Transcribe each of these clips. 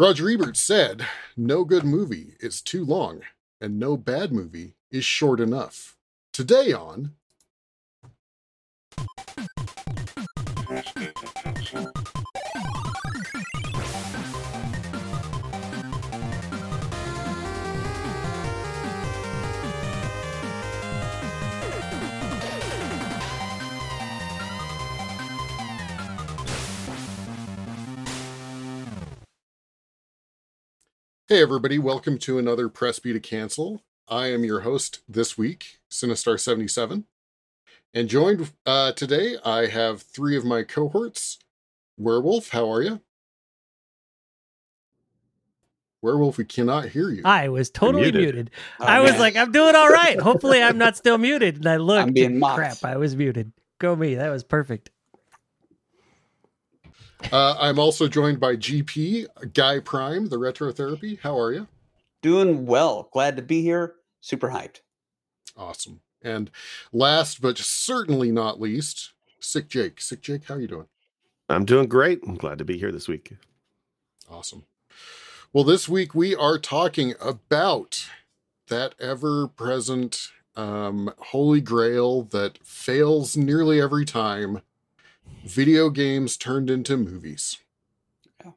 Roger Ebert said, No good movie is too long, and no bad movie is short enough. Today on. Hey, everybody, welcome to another Press B to Cancel. I am your host this week, Sinistar77. And joined uh, today, I have three of my cohorts. Werewolf, how are you? Werewolf, we cannot hear you. I was totally muted. muted. Oh, I was like, I'm doing all right. Hopefully, I'm not still muted. And I looked. being mocked. crap, I was muted. Go me. That was perfect. Uh, I'm also joined by GP, Guy Prime, the Retro Therapy. How are you? Doing well. Glad to be here. Super hyped. Awesome. And last but certainly not least, Sick Jake. Sick Jake, how are you doing? I'm doing great. I'm glad to be here this week. Awesome. Well, this week we are talking about that ever present um, holy grail that fails nearly every time video games turned into movies. Yeah.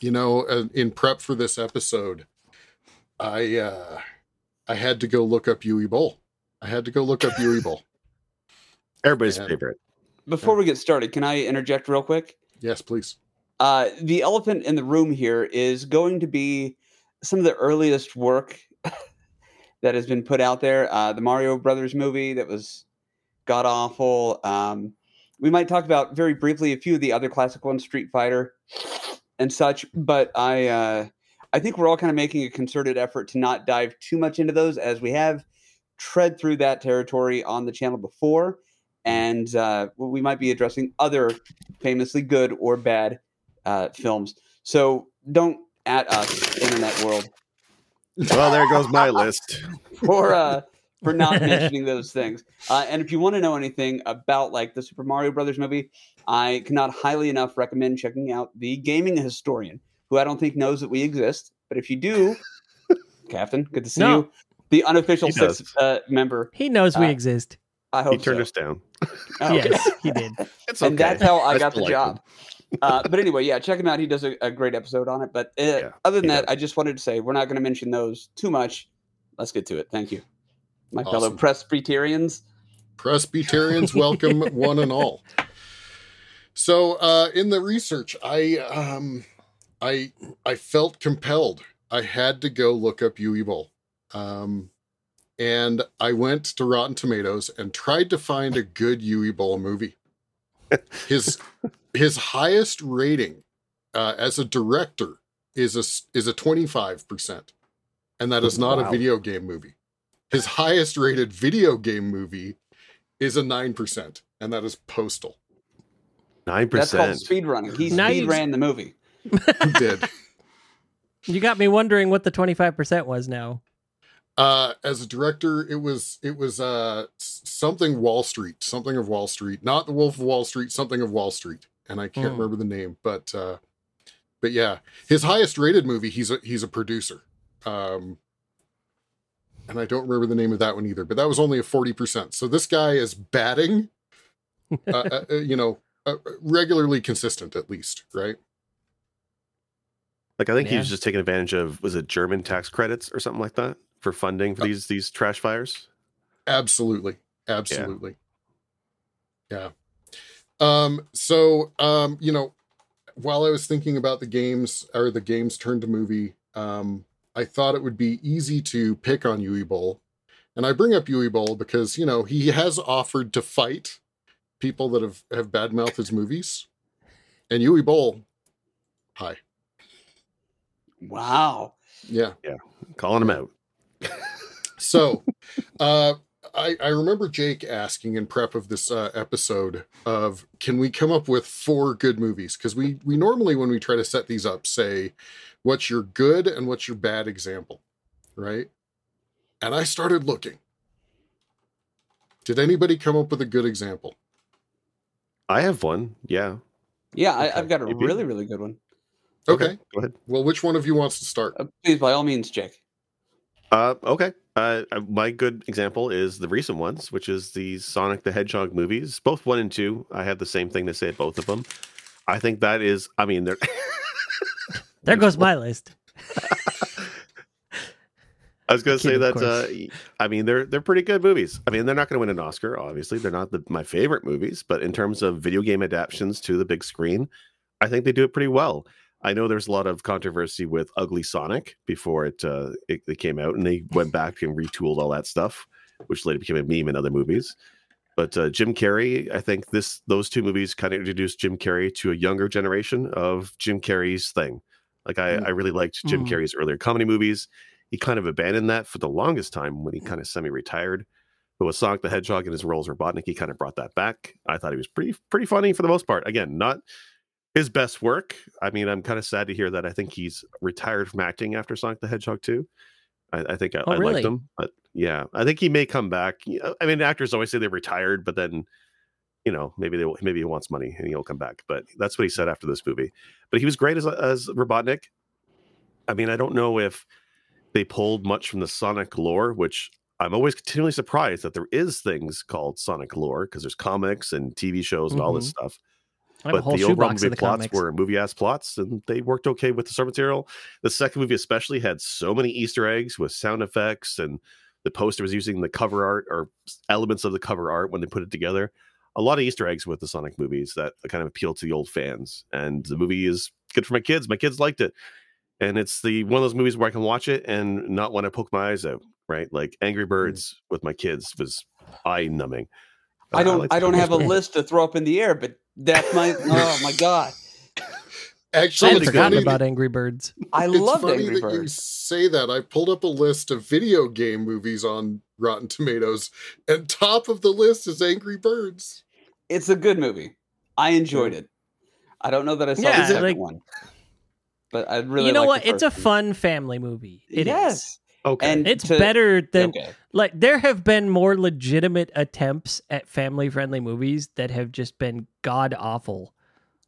You know, uh, in prep for this episode, I uh, I had to go look up Uwe Boll. I had to go look up Uwe Boll. Everybody's Yeah. favorite. Before we get started, can I interject real quick? Yes, please. Uh, the elephant in the room here is going to be some of the earliest work that has been put out there. Uh, the Mario Brothers movie that was god awful. Um, we might talk about very briefly a few of the other classic ones, Street Fighter and such. But I, uh, I think we're all kind of making a concerted effort to not dive too much into those, as we have tread through that territory on the channel before, and uh, we might be addressing other famously good or bad uh, films. So don't at us, internet world, Well, there goes my list. for uh, for not mentioning those things. Uh, and if you want to know anything about like the Super Mario Brothers movie, I cannot highly enough recommend checking out the Gaming Historian, who I don't think knows that we exist. But if you do, Captain, good to see No. you. The unofficial He sixth uh, member. He knows we Uh, exist. I hope He turned so. us down. Oh, okay. Yes, he did. It's and that's how I I got still the job. uh, but anyway, yeah, check him out. He does a, a great episode on it. But uh, Yeah, other than that, does. I just wanted to say we're not going to mention those too much. Let's get to it. Thank you, my fellow Presbyterians. Presbyterians welcome one and all. So uh in the research, I um I I felt compelled. I had to go look up Uwe Boll. Um and I went to Rotten Tomatoes and tried to find a good Uwe Boll movie. His his highest rating uh, as a director is a is a 25%. And that is not a video game movie. His highest rated video game movie is a 9%, and that is Postal. 9. That's called percent. speed. He Now speed ran the movie. Who did? You got me wondering what the 25% was now. Uh, as a director, it was it was uh something Wall Street, something of Wall Street, not the Wolf of Wall Street, something of Wall Street, and I can't Hmm. remember the name, but uh, but yeah, his highest rated movie, he's a he's a producer, um, and I don't remember the name of that one either, but that was only a forty percent. So this guy is batting, uh, uh, uh, you know, uh, regularly consistent at least, right? Like I think he was just taking advantage of was it German tax credits or something like that for funding for Uh, these these trash fires. Absolutely. Absolutely. Yeah. Um, so um, you know, while I was thinking about the games or the games turned to movie, um, I thought it would be easy to pick on Uwe Boll. And I bring up Uwe Boll because, you know, he has offered to fight people that have, have badmouthed his movies. And Uwe Boll, hi. Wow. Yeah. Yeah. Calling him out. So, uh, I, I remember Jake asking in prep of this uh, episode of can we come up with four good movies? Because we we normally when we try to set these up say what's your good and what's your bad example, right? And I started looking. Did anybody come up with a good example? I have one. Yeah. Yeah, Okay. I, I've got a Maybe. really, really good one. Okay. Go ahead. Well, which one of you wants to start? Uh, please, by all means, Jake. Uh, okay. Uh, uh, my good example is the recent ones, which is the Sonic the Hedgehog movies, both one and two. I have the same thing to say at both of them. I think that is, I mean, they're. There goes my list. I was going to say that. Uh, I mean, they're they're pretty good movies. I mean, they're not going to win an Oscar. Obviously, they're not the, my favorite movies, but in terms of video game adaptations to the big screen, I think they do it pretty well. I know there's a lot of controversy with Ugly Sonic before it, uh, it it came out, and they went back and retooled all that stuff, which later became a meme in other movies. But uh, Jim Carrey, I think this those two movies kind of introduced Jim Carrey to a younger generation of Jim Carrey's thing. Like I, Mm. I really liked Jim Mm. Carrey's earlier comedy movies. He kind of abandoned that for the longest time when he kind of semi-retired. But with Sonic the Hedgehog and his role as Robotnik, he kind of brought that back. I thought he was pretty pretty funny for the most part. Again, not his best work. I mean, I'm kind of sad to hear that. I think he's retired from acting after Sonic the Hedgehog 2. I, I think I, Oh, I really? liked him, but yeah, I think he may come back. I mean, actors always say they're retired, but then you know maybe they will, maybe he wants money and he'll come back. But that's what he said after this movie. But he was great as as Robotnik. I mean, I don't know if they pulled much from the Sonic lore, which I'm always continually surprised that there is things called Sonic lore because there's comics and TV shows and all this mm-hmm. stuff I have but the overall movie the plots comics. were movie ass plots, and they worked okay with the source material. The second movie, especially, had so many Easter eggs with sound effects, and the poster was using the cover art or elements of the cover art when they put it together. A lot of Easter eggs with the Sonic movies that kind of appeal to the old fans, and the movie is good for my kids. My kids liked it, and it's the one of those movies where I can watch it and not want to poke my eyes out. Right, like Angry Mm. Birds with my kids was eye numbing. I don't. I don't have a Yeah. list to throw up in the air, but that's my. Oh my god! Actually, had it's forgotten funny, about Angry Birds. I love loved Angry that you Birds. say that. I pulled up a list of video game movies on Rotten Tomatoes, and top of the list is Angry Birds. It's a good movie. I enjoyed it. I don't know that I saw Yeah, the second like- one, but I really. you know what? It's a first one. fun family movie. It is. yes, Okay, and It's to- better than okay. like there have been more legitimate attempts at family friendly movies that have just been god awful.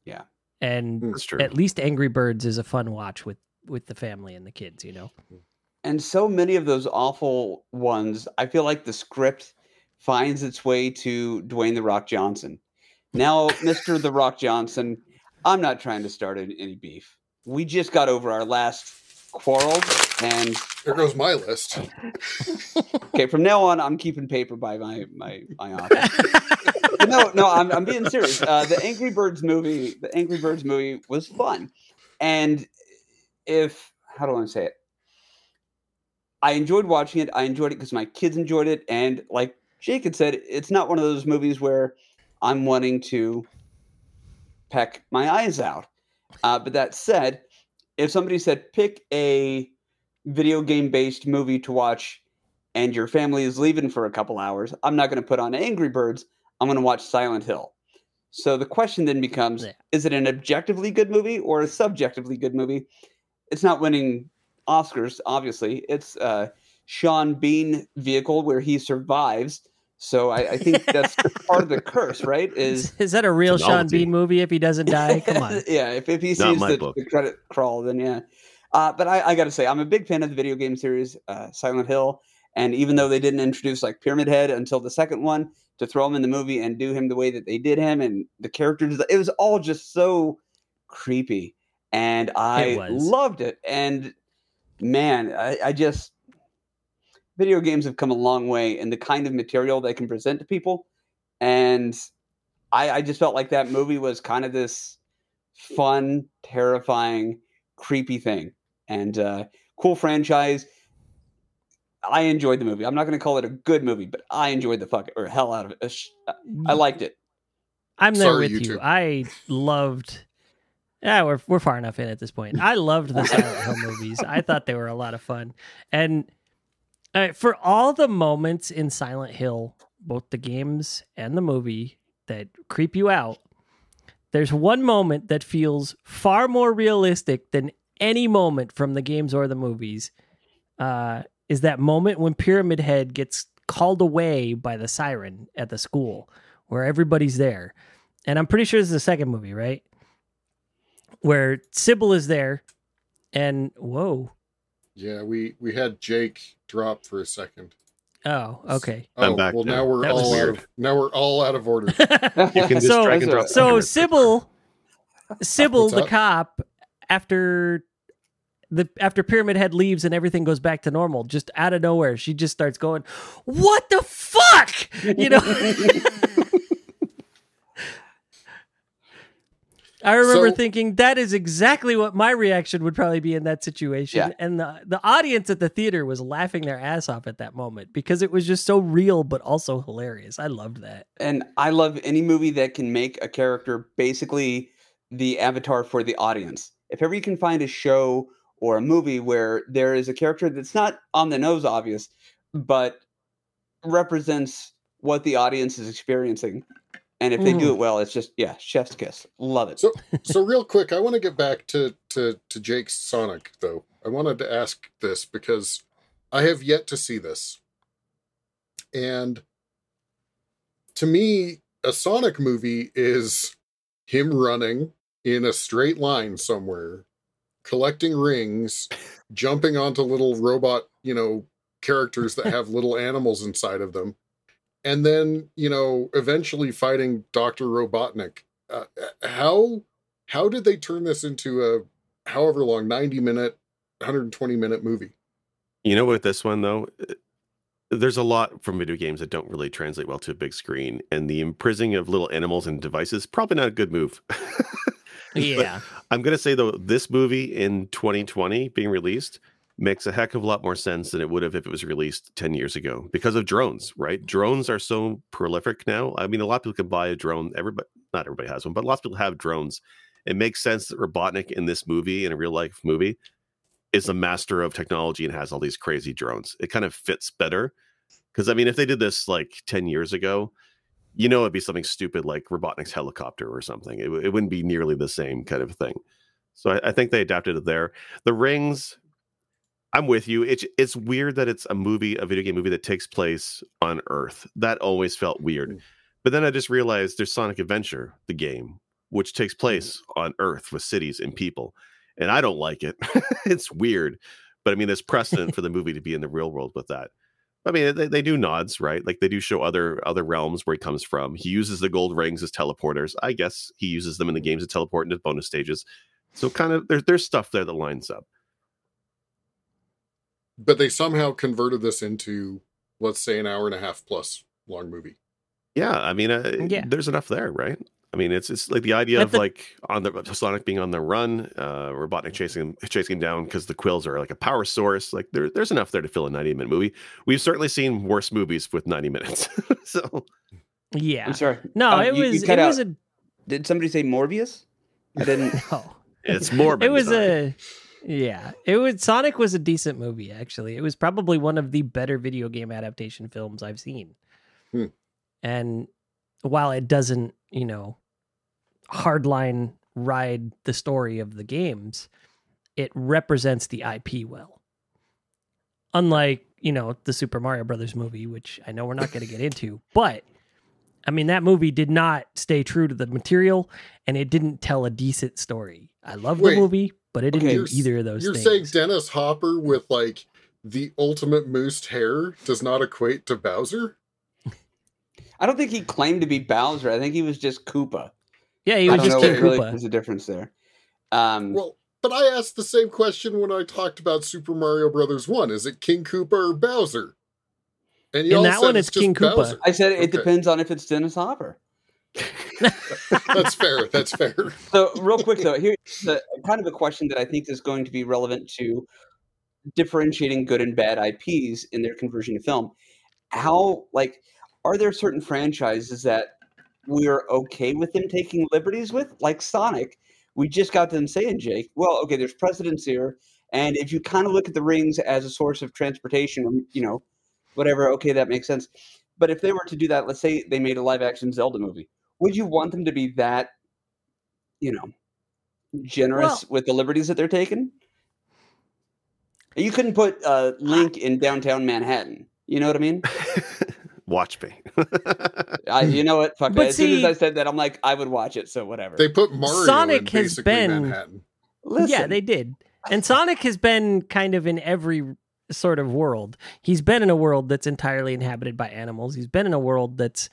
Yeah. And hmm. that's true. at least Angry Birds is a fun watch with with the family and the kids, you know. And so many of those awful ones, I feel like the script finds its way to Dwayne the Rock Johnson. Now, Mr. the Rock Johnson, I'm not trying to start any beef. We just got over our last quarrel, and There goes my list. okay, from now on, I'm keeping paper by my my my office. No, no, I'm I'm being serious. Uh, the Angry Birds movie, the Angry Birds movie was fun, and if how do I say it? I enjoyed watching it. I enjoyed it because my kids enjoyed it, and like Jake had said, it's not one of those movies where I'm wanting to peck my eyes out. Uh, but that said, if somebody said pick a video game based movie to watch and your family is leaving for a couple hours, I'm not going to put on Angry Birds. I'm going to watch Silent Hill. So the question then becomes Yeah. is it an objectively good movie or a subjectively good movie? It's not winning Oscars, obviously. It's uh, Sean Bean vehicle where he survives. So I, I think that's part of the curse, right? Is Is, is that a real It's Sean novelty. Bean movie if he doesn't die? Come on. yeah, if, if he Not sees the, the credit crawl, then yeah. Uh, but I, I got to say, I'm a big fan of the video game series uh, Silent Hill. And even though they didn't introduce like Pyramid Head until the second one, to throw him in the movie and do him the way that they did him and the characters, it was all just so creepy. And I was. loved it. And man, I, I just video games have come a long way in the kind of material they can present to people. And I, I just felt like that movie was kind of this fun, terrifying, creepy thing. And uh, cool franchise. I enjoyed the movie. I'm not going to call it a good movie, but I enjoyed the fuck or hell out of it. I liked it. I'm there Sorry, with you you. I loved. Yeah, we're we're far enough in at this point. I loved the Silent Hill movies. I thought they were a lot of fun, and uh, for all the moments in Silent Hill, both the games and the movie that creep you out, there's one moment that feels far more realistic than any moment from the games or the movies. Uh, is that moment when Pyramid Head gets called away by the siren at the school where everybody's there. And I'm pretty sure this is the second movie, right? where Cybil is there, and whoa, Yeah, we we had Jake drop for a second. oh, okay. I'm Oh, back well now. now we're That all out of now we're all out of order. You can just So- drag and drop. So Cybil, Cybil, the cop, after the after Pyramid Head leaves and everything goes back to normal, just out of nowhere, she just starts going, "What the fuck?" You know. I remember So- thinking that is exactly what my reaction would probably be in that situation. Yeah. And the the audience at the theater was laughing their ass off at that moment because it was just so real but also hilarious. I loved that. and I love any movie that can make a character basically the avatar for the audience. If ever you can find a show or a movie where there is a character that's not on the nose obvious, but represents what the audience is experiencing. And if they do mm. it well, it's just yeah, chef's kiss. Love it. So so real quick, I want to get back to to to Jake's Sonic though. I wanted to ask this because I have yet to see this. And to me, a Sonic movie is him running in a straight line somewhere, collecting rings, jumping onto little robot, you know, characters that have little animals inside of them, and then, you know, eventually fighting Dr. Robotnik. Uh, how how did they turn this into a however long 90 minute 120 minute movie You know, with this one though, uh, there's a lot from video games that don't really translate well to a big screen, and the imprisoning of little animals and devices probably not a good move. But Yeah. I'm gonna say though, this movie in 2020 being released makes a heck of a lot more sense than it would have if it was released 10 years ago because of drones, right? Drones are so prolific now. I mean, a lot of people can buy a drone. Everybody, not everybody has one, but lots of people have drones. It makes sense that Robotnik in this movie, in a real life movie, is a master of technology and has all these crazy drones. It kind of fits better. Because I mean, if they did this like 10 years ago, you know it'd be something stupid like Robotnik's helicopter or something. It, it wouldn't be nearly the same kind of thing. So I, I think they adapted it there. The rings, I'm with you. It's it's weird that it's a movie, a video game movie that takes place on Earth. That always felt weird. Mm. But then I just realized there's Sonic Adventure, the game, which takes place on Earth with cities and people. And I don't like it. it's weird. But I mean, there's precedent for the movie to be in the real world with that. I mean, they, they do nods, right? Like they do show other other realms where he comes from. He uses the gold rings as teleporters. I guess he uses them in the games to teleport into bonus stages. So kind of there's there's stuff there that lines up. But they somehow converted this into let's say an hour and a half plus long movie Yeah, I mean, uh, Yeah. there's enough there, right? I mean, it's it's like the idea At of the- like on the Sonic being on the run, uh, Robotnik chasing him, chasing him down because the quills are like a power source. Like there, there's enough there to fill a 90 minute movie. We've certainly seen worse movies with 90 minutes. so Yeah. I'm sorry. No, Um, it you- you was cut it out- was a Did somebody say Morbius? I didn't. no. it's more. it was a yeah it was sonic was a decent movie actually it was probably one of the better video game adaptation films i've seen Hmm. and while it doesn't you know hardline ride the story of the games it represents the ip well unlike you know the super mario brothers movie which i know we're not going to get into but i mean that movie did not stay true to the material and it didn't tell a decent story i love Wait. the movie but it didn't Okay, do you're either of those you're things saying dennis hopper with like the ultimate moosed hair does not equate to bowser I don't think he claimed to be Bowser. I think he was just Koopa. yeah he I was don't just know king what really koopa was the difference there. Um, well but i asked the same question when i talked about super mario brothers 1 is it king koopa or bowser and In that one, it's just King Koopa. Bowser. I said it Okay. depends on if it's Dennis Hopper. that's fair that's fair So, real quick though, here's a, kind of a question that I think is going to be relevant to differentiating good and bad IPs in their conversion to film. How, like, are there certain franchises that we're okay with them taking liberties with, like Sonic? We just got them saying, Jake, well, okay, there's precedence here, and if you kind of look at the rings as a source of transportation, um, you know, whatever, okay, that makes sense. But if they were to do that, let's say they made a live action Zelda movie, would you want them to be that you know, generous Well- with the liberties that they're taking. You couldn't put uh, Link in downtown Manhattan. You know what I mean? Watch me. I, you know what? Fuck But it. As soon as I said that, I'm like, I would watch it. So whatever. They put Mario Sonic in has basically been- Manhattan. Listen, Yeah, they did. And Sonic has been kind of in every sort of world. He's been in a world that's entirely inhabited by animals. He's been in a world that's,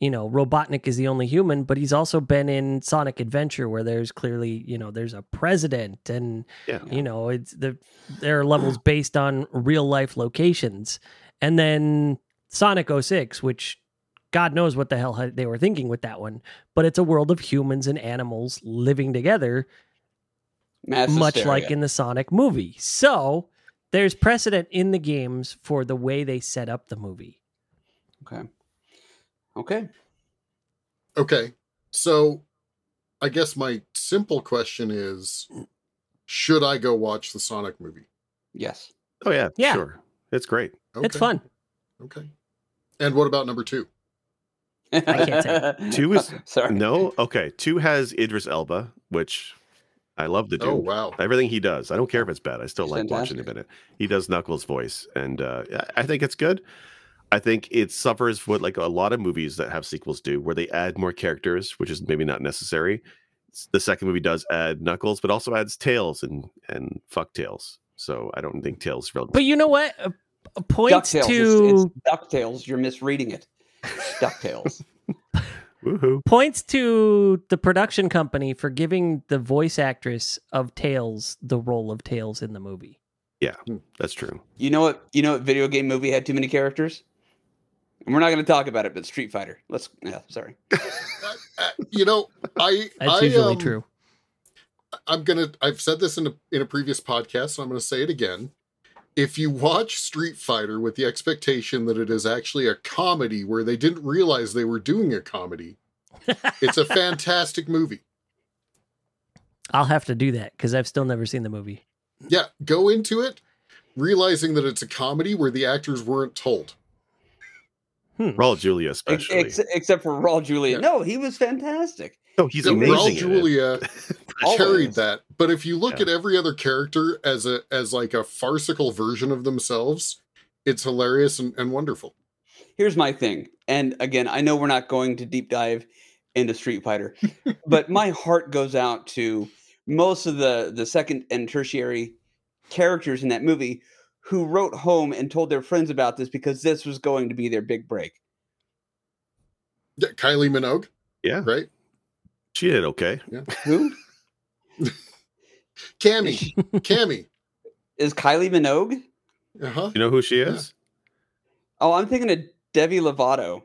you know, Robotnik is the only human, but he's also been in Sonic Adventure where there's clearly, you know, there's a president and yeah. you know, it's the there are levels based on real life locations. And then Sonic 06, which God knows what the hell they were thinking with that one, but it's a world of humans and animals living together Mass much hysteria. like in the Sonic movie. So there's precedent in the games for the way they set up the movie. Okay. Okay. Okay. So I guess my simple question is should I go watch the Sonic movie? Yes. Oh yeah, Yeah. sure. It's great. Okay. It's fun. Okay. And what about number two? I can't say. Two is- sorry. No, okay. Two has Idris Elba, which I love the dude. Oh wow. Everything he does, I don't care if it's bad. I still He's like watching him fantastic. in it. He does Knuckles' voice, and uh, I I think it's good. I think it suffers what like a lot of movies that have sequels do, where they add more characters, which is maybe not necessary. The second movie does add Knuckles, but also adds Tails and and fuck Tails. So I don't think Tails relevant. But you know what? Uh, points DuckTales. to It's, it's DuckTales. You're misreading it. DuckTales. Woohoo! points to the production company for giving the voice actress of Tails the role of Tails in the movie. Yeah, that's true. you know what? You know what video game movie had too many characters? And we're not going to talk about it, but Street Fighter. Let's. Yeah, sorry. Uh, you know, I That's I, usually um, true. I'm gonna. I've said this in a in a previous podcast, and I'm gonna say it again. If you watch Street Fighter with the expectation that it is actually a comedy where they didn't realize they were doing a comedy, it's a fantastic movie. I'll have to do that because I've still never seen the movie. Yeah, go into it realizing that it's a comedy where the actors weren't told. Hmm. Raul Julia, especially. ex- except for Raul Julia. Yeah. No, he was fantastic. oh, he's Yeah, amazing. Raul. Julia carried that. But if you look Yeah. at every other character as a as like a farcical version of themselves, it's hilarious and, and wonderful. Here's my thing. And again, I know we're not going to deep dive into Street Fighter, but my heart goes out to most of the the second and tertiary characters in that movie who wrote home and told their friends about this because this was going to be their big break. Yeah, Kylie Minogue, Yeah, right? she did okay. Who Cammy, Cammy. is Kylie Minogue? Uh-huh. You know who she is? Oh, I'm thinking of Debbie Lovato.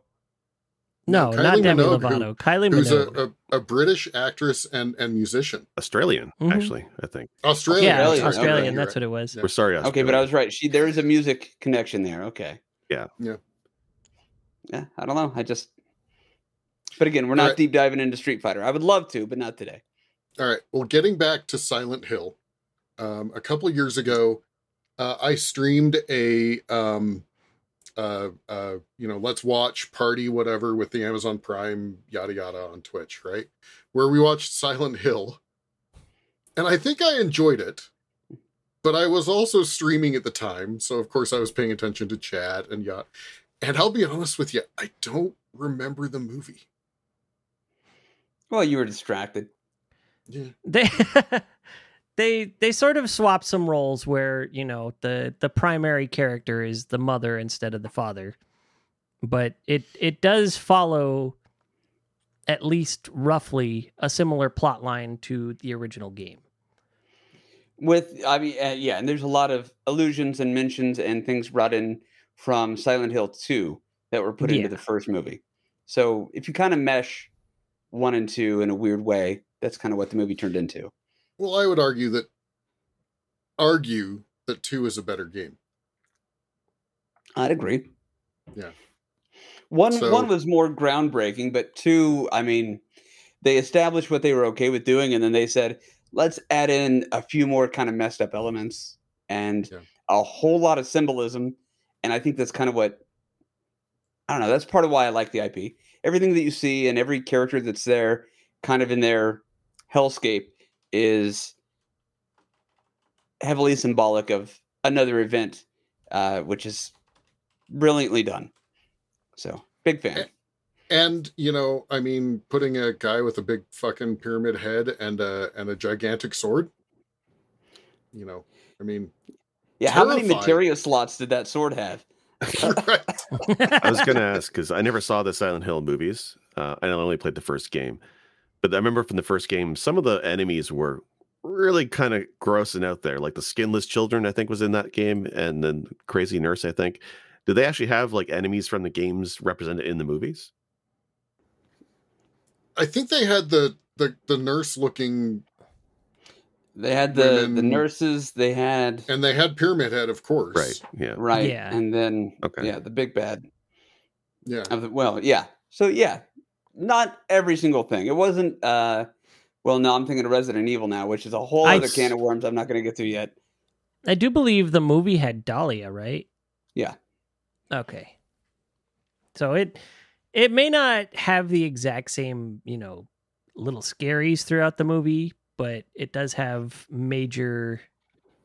No, Kylie not Demi Minogue, who- Lovato. Kylie Who's a, Minogue. a, a British actress and, and musician. Australian, Mhm. actually. I think. Australian. yeah, Australian. Australian. Okay, that's right. what it was. Yeah. We're sorry. Okay, but I was right. She there is a music connection there. Okay. Yeah. Yeah. Yeah, I don't know. I just But again, we're not Alright. deep diving into Street Fighter. I would love to, but not today. All right. Well, getting back to Silent Hill, um, a couple of years ago, uh, I streamed a, um, uh, uh, you know, let's watch party whatever with the Amazon Prime yada yada on Twitch, right? Where we watched Silent Hill, and I think I enjoyed it. But I was also streaming at the time, so of course I was paying attention to chat and yacht. And I'll be honest with you, I don't remember the movie. Well, you were distracted. Yeah. they they they sort of swap some roles where you know the the primary character is the mother instead of the father but it it does follow at least roughly a similar plot line to the original game With, I mean, uh, yeah, and there's a lot of allusions and mentions and things brought in from Silent Hill 2 that were put Yeah. into the first movie. So if you kind of mesh one and two in a weird way, that's kind of what the movie turned into. Well, I would argue that argue that two is a better game. I'd agree. Yeah. One So- one was more groundbreaking, but two, I mean, they established what they were okay with doing, and then they said, let's add in a few more kind of messed up elements and Yeah. a whole lot of symbolism. And I think that's kind of what I don't know. That's part of why I like the IP. Everything that you see and every character that's there, kind of in their hellscape, is heavily symbolic of another event, uh, which is brilliantly done. So big fan. And you know, I mean, putting a guy with a big fucking pyramid head and a and a gigantic sword. You know, I mean, Yeah, how many terrifying. materia slots did that sword have? I was going to ask because I never saw the Silent Hill movies. Uh, and I only played the first game. But I remember from the first game, some of the enemies were really kind of gross and out there. Like the skinless children, I think, was in that game, and then Crazy Nurse, I think. Did they actually have like enemies from the games represented in the movies? I think they had the the the nurse looking, They had the the nurses. They had and they had pyramid head, of course. Right. Yeah. right, Yeah. and then Okay. yeah, the big bad. Yeah. Well, yeah. So yeah, not every single thing. It wasn't. uh Well, no, I'm thinking of Resident Evil now, which is a whole I other s- can of worms. I'm not going to get to yet. I do believe the movie had Dahlia, right? Yeah. Okay. So it it may not have the exact same, you know, little scaries throughout the movie, but it does have major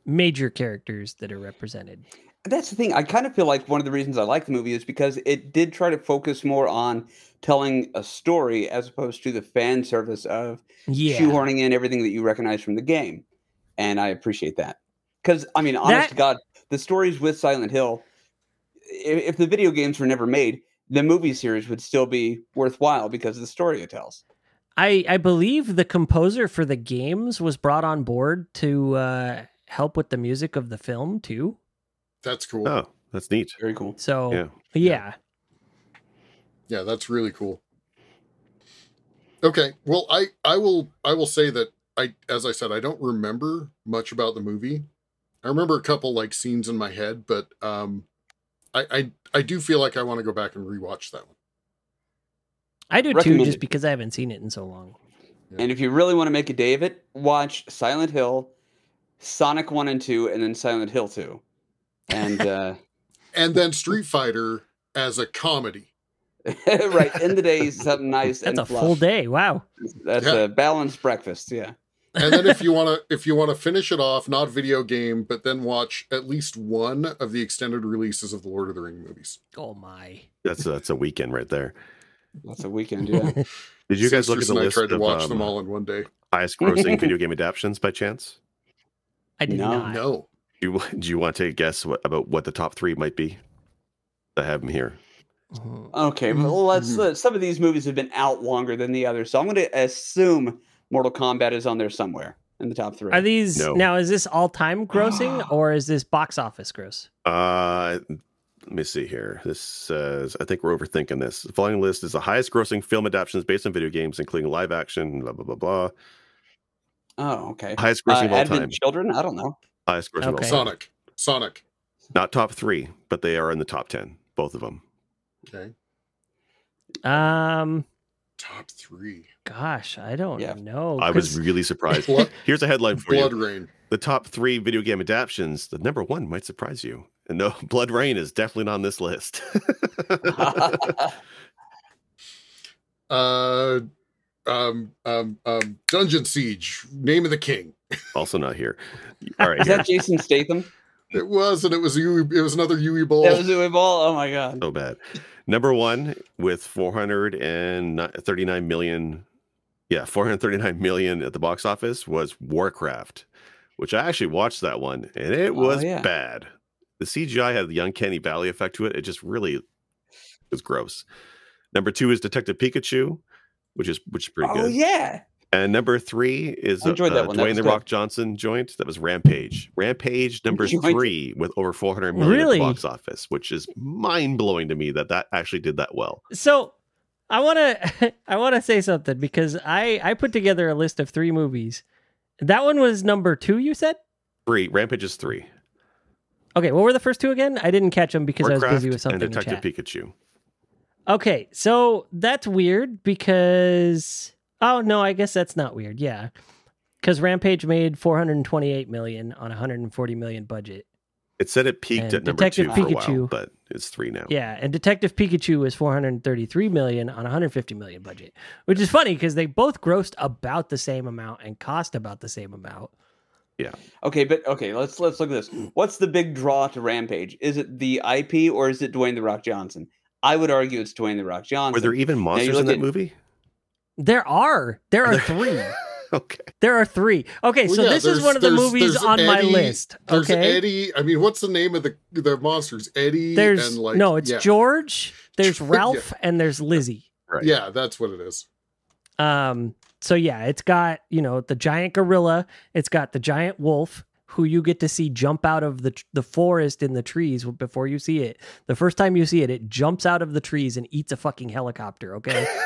major characters that are represented. That's the thing. I kind of feel like one of the reasons I like the movie is because it did try to focus more on telling a story as opposed to the fan service of Yeah. shoehorning in everything that you recognize from the game. And I appreciate that. Because, I mean, honest That- to God, the stories with Silent Hill, if, if the video games were never made, the movie series would still be worthwhile because of the story it tells. I I believe the composer for the games was brought on board to uh help with the music of the film too. That's cool. Oh, that's neat. Very cool. So Yeah. yeah. Yeah, that's really cool. Okay, well, I I will I will say that I as I said I don't remember much about the movie. I remember a couple like scenes in my head, but um, I I I do feel like I want to go back and rewatch that one. I do too, just because I haven't seen it in so long. And if you really want to make a day of it, watch Silent Hill, Sonic 1 and 2, and then Silent Hill 2. And, uh, And then Street Fighter as a comedy. right, in the day, something nice That's and a fluff. full day. Wow. That's Yeah. a balanced breakfast. Yeah. And then if you want to if you want to finish it off, not video game, but then watch at least one of the extended releases of the Lord of the Ring movies. Oh my. That's a, that's a weekend right there. That's a weekend. Yeah. Did you guys look at Sisters the and I list tried to of watch um, them all in one day. highest grossing video game adaptations by chance? I did No, not. No. Do you, do you want to take a guess what, about what the top three might be? I have them here. Okay. Well, let's, Mhm. let some of these movies have been out longer than the others. So I'm going to assume Mortal Kombat is on there somewhere in the top three. Are these No. now? Is this all time grossing or is this box office gross? Uh, let me see here. This says, I think we're overthinking this. The following list is the highest grossing film adaptations based on video games, including live action, blah, blah, blah, blah. oh, okay. Highest Uh, grossing of all Advent time. Children? I don't know. Highest grossing of Okay. Sonic. Sonic. Not top three, but they are in the top 10, both of them. Okay. Um, Top three. gosh, I don't Yeah. know. I was really surprised. Blood, Here's a headline for Blood you. Rain. The top three video game adaptions, the number one might surprise you. And no, BloodRayne is definitely not on this list. Uh, um, um, um, Dungeon Siege. Name of the King. also not here. All right, Is here. that Jason Statham? It was, and it was Yui, It was another Uwe Boll. That was Uwe Boll? Oh my god. so bad. Number one with 439 million. Yeah, 439 million at the box office was Warcraft, which I actually watched that one and it Oh, was yeah. bad. The CGI had the uncanny valley effect to it. It just really was gross. Number two is Detective Pikachu, which is which is pretty Oh good. yeah. And number three is I uh, that uh, one. Dwayne was the good. Rock Johnson joint. That was Rampage. Rampage number Joint. three with over 400 million Really? at the box office, which is mind blowing to me that that actually did that well. So I want to I want to say something because I I put together a list of three movies. That one was number two. You said. Three. Rampage is three. Okay, what were the first two again? I didn't catch them because I was busy with something. and in Detective chat. Pikachu. Okay, so that's weird because oh no, I guess that's not weird. Yeah, because Rampage made 428 million on a 140 million budget. It said it peaked And at number Detective two for a while, Pikachu. but it's three now. Yeah, and Detective Pikachu was 433 million on a 150 million budget, which is funny because they both grossed about the same amount and cost about the same amount. Yeah. Okay, but okay, let's let's look at this. What's the big draw to Rampage? Is it the IP or is it Dwayne the Rock Johnson? I would argue it's Dwayne the Rock Johnson. Were there even monsters in that at- movie? There are. There Are are three. Okay. There are three. Okay, Well, so yeah, this is one of the movies there's on my Eddie- list. There's Okay. Eddie. I mean, what's the name of the the monsters? Eddie. There's and like no, it's yeah. George, there's Yeah. Ralph, and there's Lizzie. Right. Yeah, that's what it is. Um, so yeah, it's got, you know, the giant gorilla, it's got the giant wolf who you get to see jump out of the the forest in the trees before you see it. The first time you see it, it jumps out of the trees and eats a fucking helicopter, okay?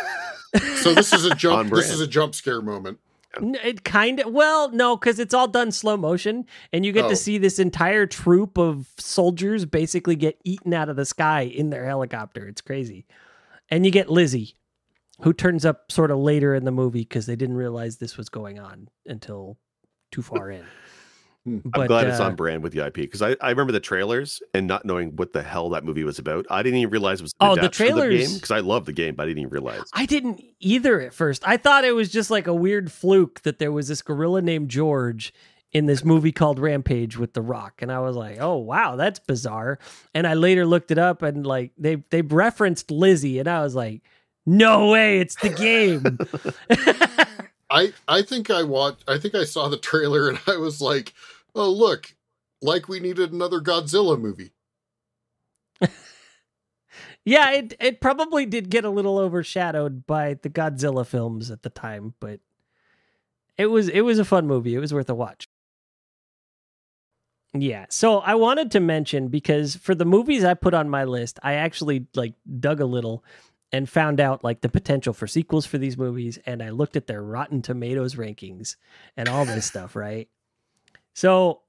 So this is a On jump. this is a jump scare moment. It kind of well, no, because it's all done slow motion, and you get Oh. to see this entire troop of soldiers basically get eaten out of the sky in their helicopter. It's crazy, and you get Lizzie, who turns up sort of later in the movie because they didn't realize this was going on until too far in. Hmm. I'm But, glad it's uh, on brand with the IP because I, I remember the trailers and not knowing what the hell that movie was about. I didn't even realize it was an Oh, the adaptation of the trailers- game because I love the game, but I didn't even realize. I didn't either at first. I thought it was just like a weird fluke that there was this gorilla named George in this movie called Rampage with The Rock, and I was like, "Oh wow, that's bizarre." And I later looked it up, and like they they referenced Lizzie, and I was like, "No way, it's the game." I I think I watched. I think I saw the trailer and I was like, oh look, like we needed another Godzilla movie. yeah, it it probably did get a little overshadowed by the Godzilla films at the time, but it was it was a fun movie. It was worth a watch. Yeah. So I wanted to mention because for the movies I put on my list, I actually like dug a little and found out like the potential for sequels for these movies and I looked at their Rotten Tomatoes rankings and all this stuff, right? So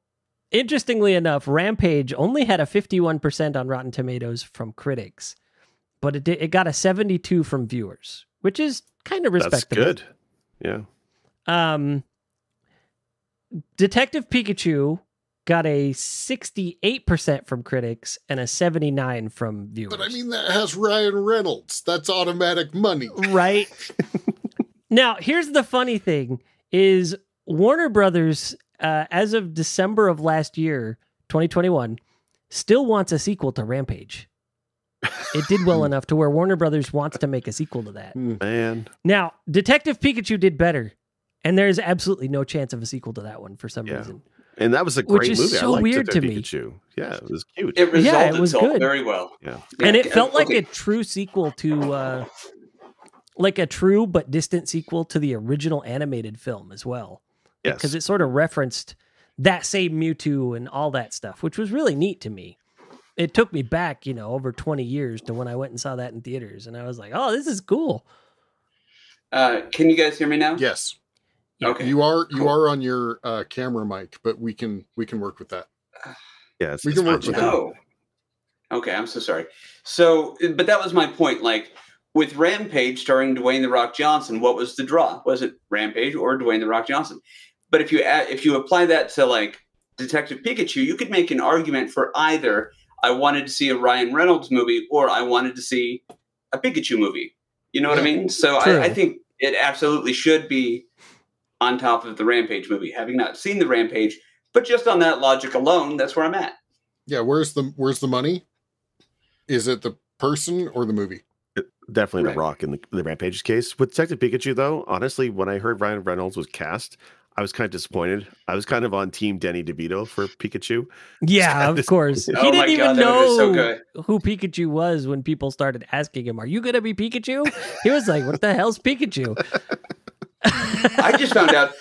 interestingly enough, Rampage only had a 51% on Rotten Tomatoes from critics, but it did, it got a 72 from viewers, which is kind of respectable. That's good. Yeah. Um, Detective Pikachu got a 68% from critics and a 79 from viewers. But I mean, that has Ryan Reynolds. That's automatic money. right? now, here's the funny thing is Warner Brothers uh, as of December of last year, 2021, still wants a sequel to Rampage. It did well enough to where Warner Brothers wants to make a sequel to that. Man. Now, Detective Pikachu did better, and there's absolutely no chance of a sequel to that one for some Yeah. reason. And that was a Which great is movie. so I liked weird it, to me. Pikachu. Yeah, it was cute. It resolved Yeah, it was itself good. very well. Yeah. and it Yeah, felt like okay. a true sequel to uh like a true but distant sequel to the original animated film as well yes. because it sort of referenced that same mewtwo and all that stuff which was really neat to me it took me back you know over 20 years to when i went and saw that in theaters and i was like oh this is cool Uh, can you guys hear me now? Yes, Okay. you are you Cool. are on your uh, camera mic, but we can we can work with that. Yes. we can work fine. with that. Okay, I'm so sorry. So, but that was my point. Like with Rampage starring Dwayne the Rock Johnson, what was the draw? Was it Rampage or Dwayne the Rock Johnson? But if you add, if you apply that to like Detective Pikachu, you could make an argument for either. I wanted to see a Ryan Reynolds movie, or I wanted to see a Pikachu movie. You know what I mean? So I, I think it absolutely should be on top of the Rampage movie. Having not seen the Rampage, but just on that logic alone, that's where I'm at. Yeah, where's the where's the money? Is it the person or the movie? Definitely Right. the Rock in the, the Rampage case. With Detective Pikachu, though, honestly, when I heard Ryan Reynolds was cast, I was kind of disappointed. I was kind of on Team Danny DeVito for Pikachu. yeah of This- course he Oh didn't even God, that would've been know so who pikachu was when people started asking him are you gonna be pikachu he was like what the hell's pikachu I just found out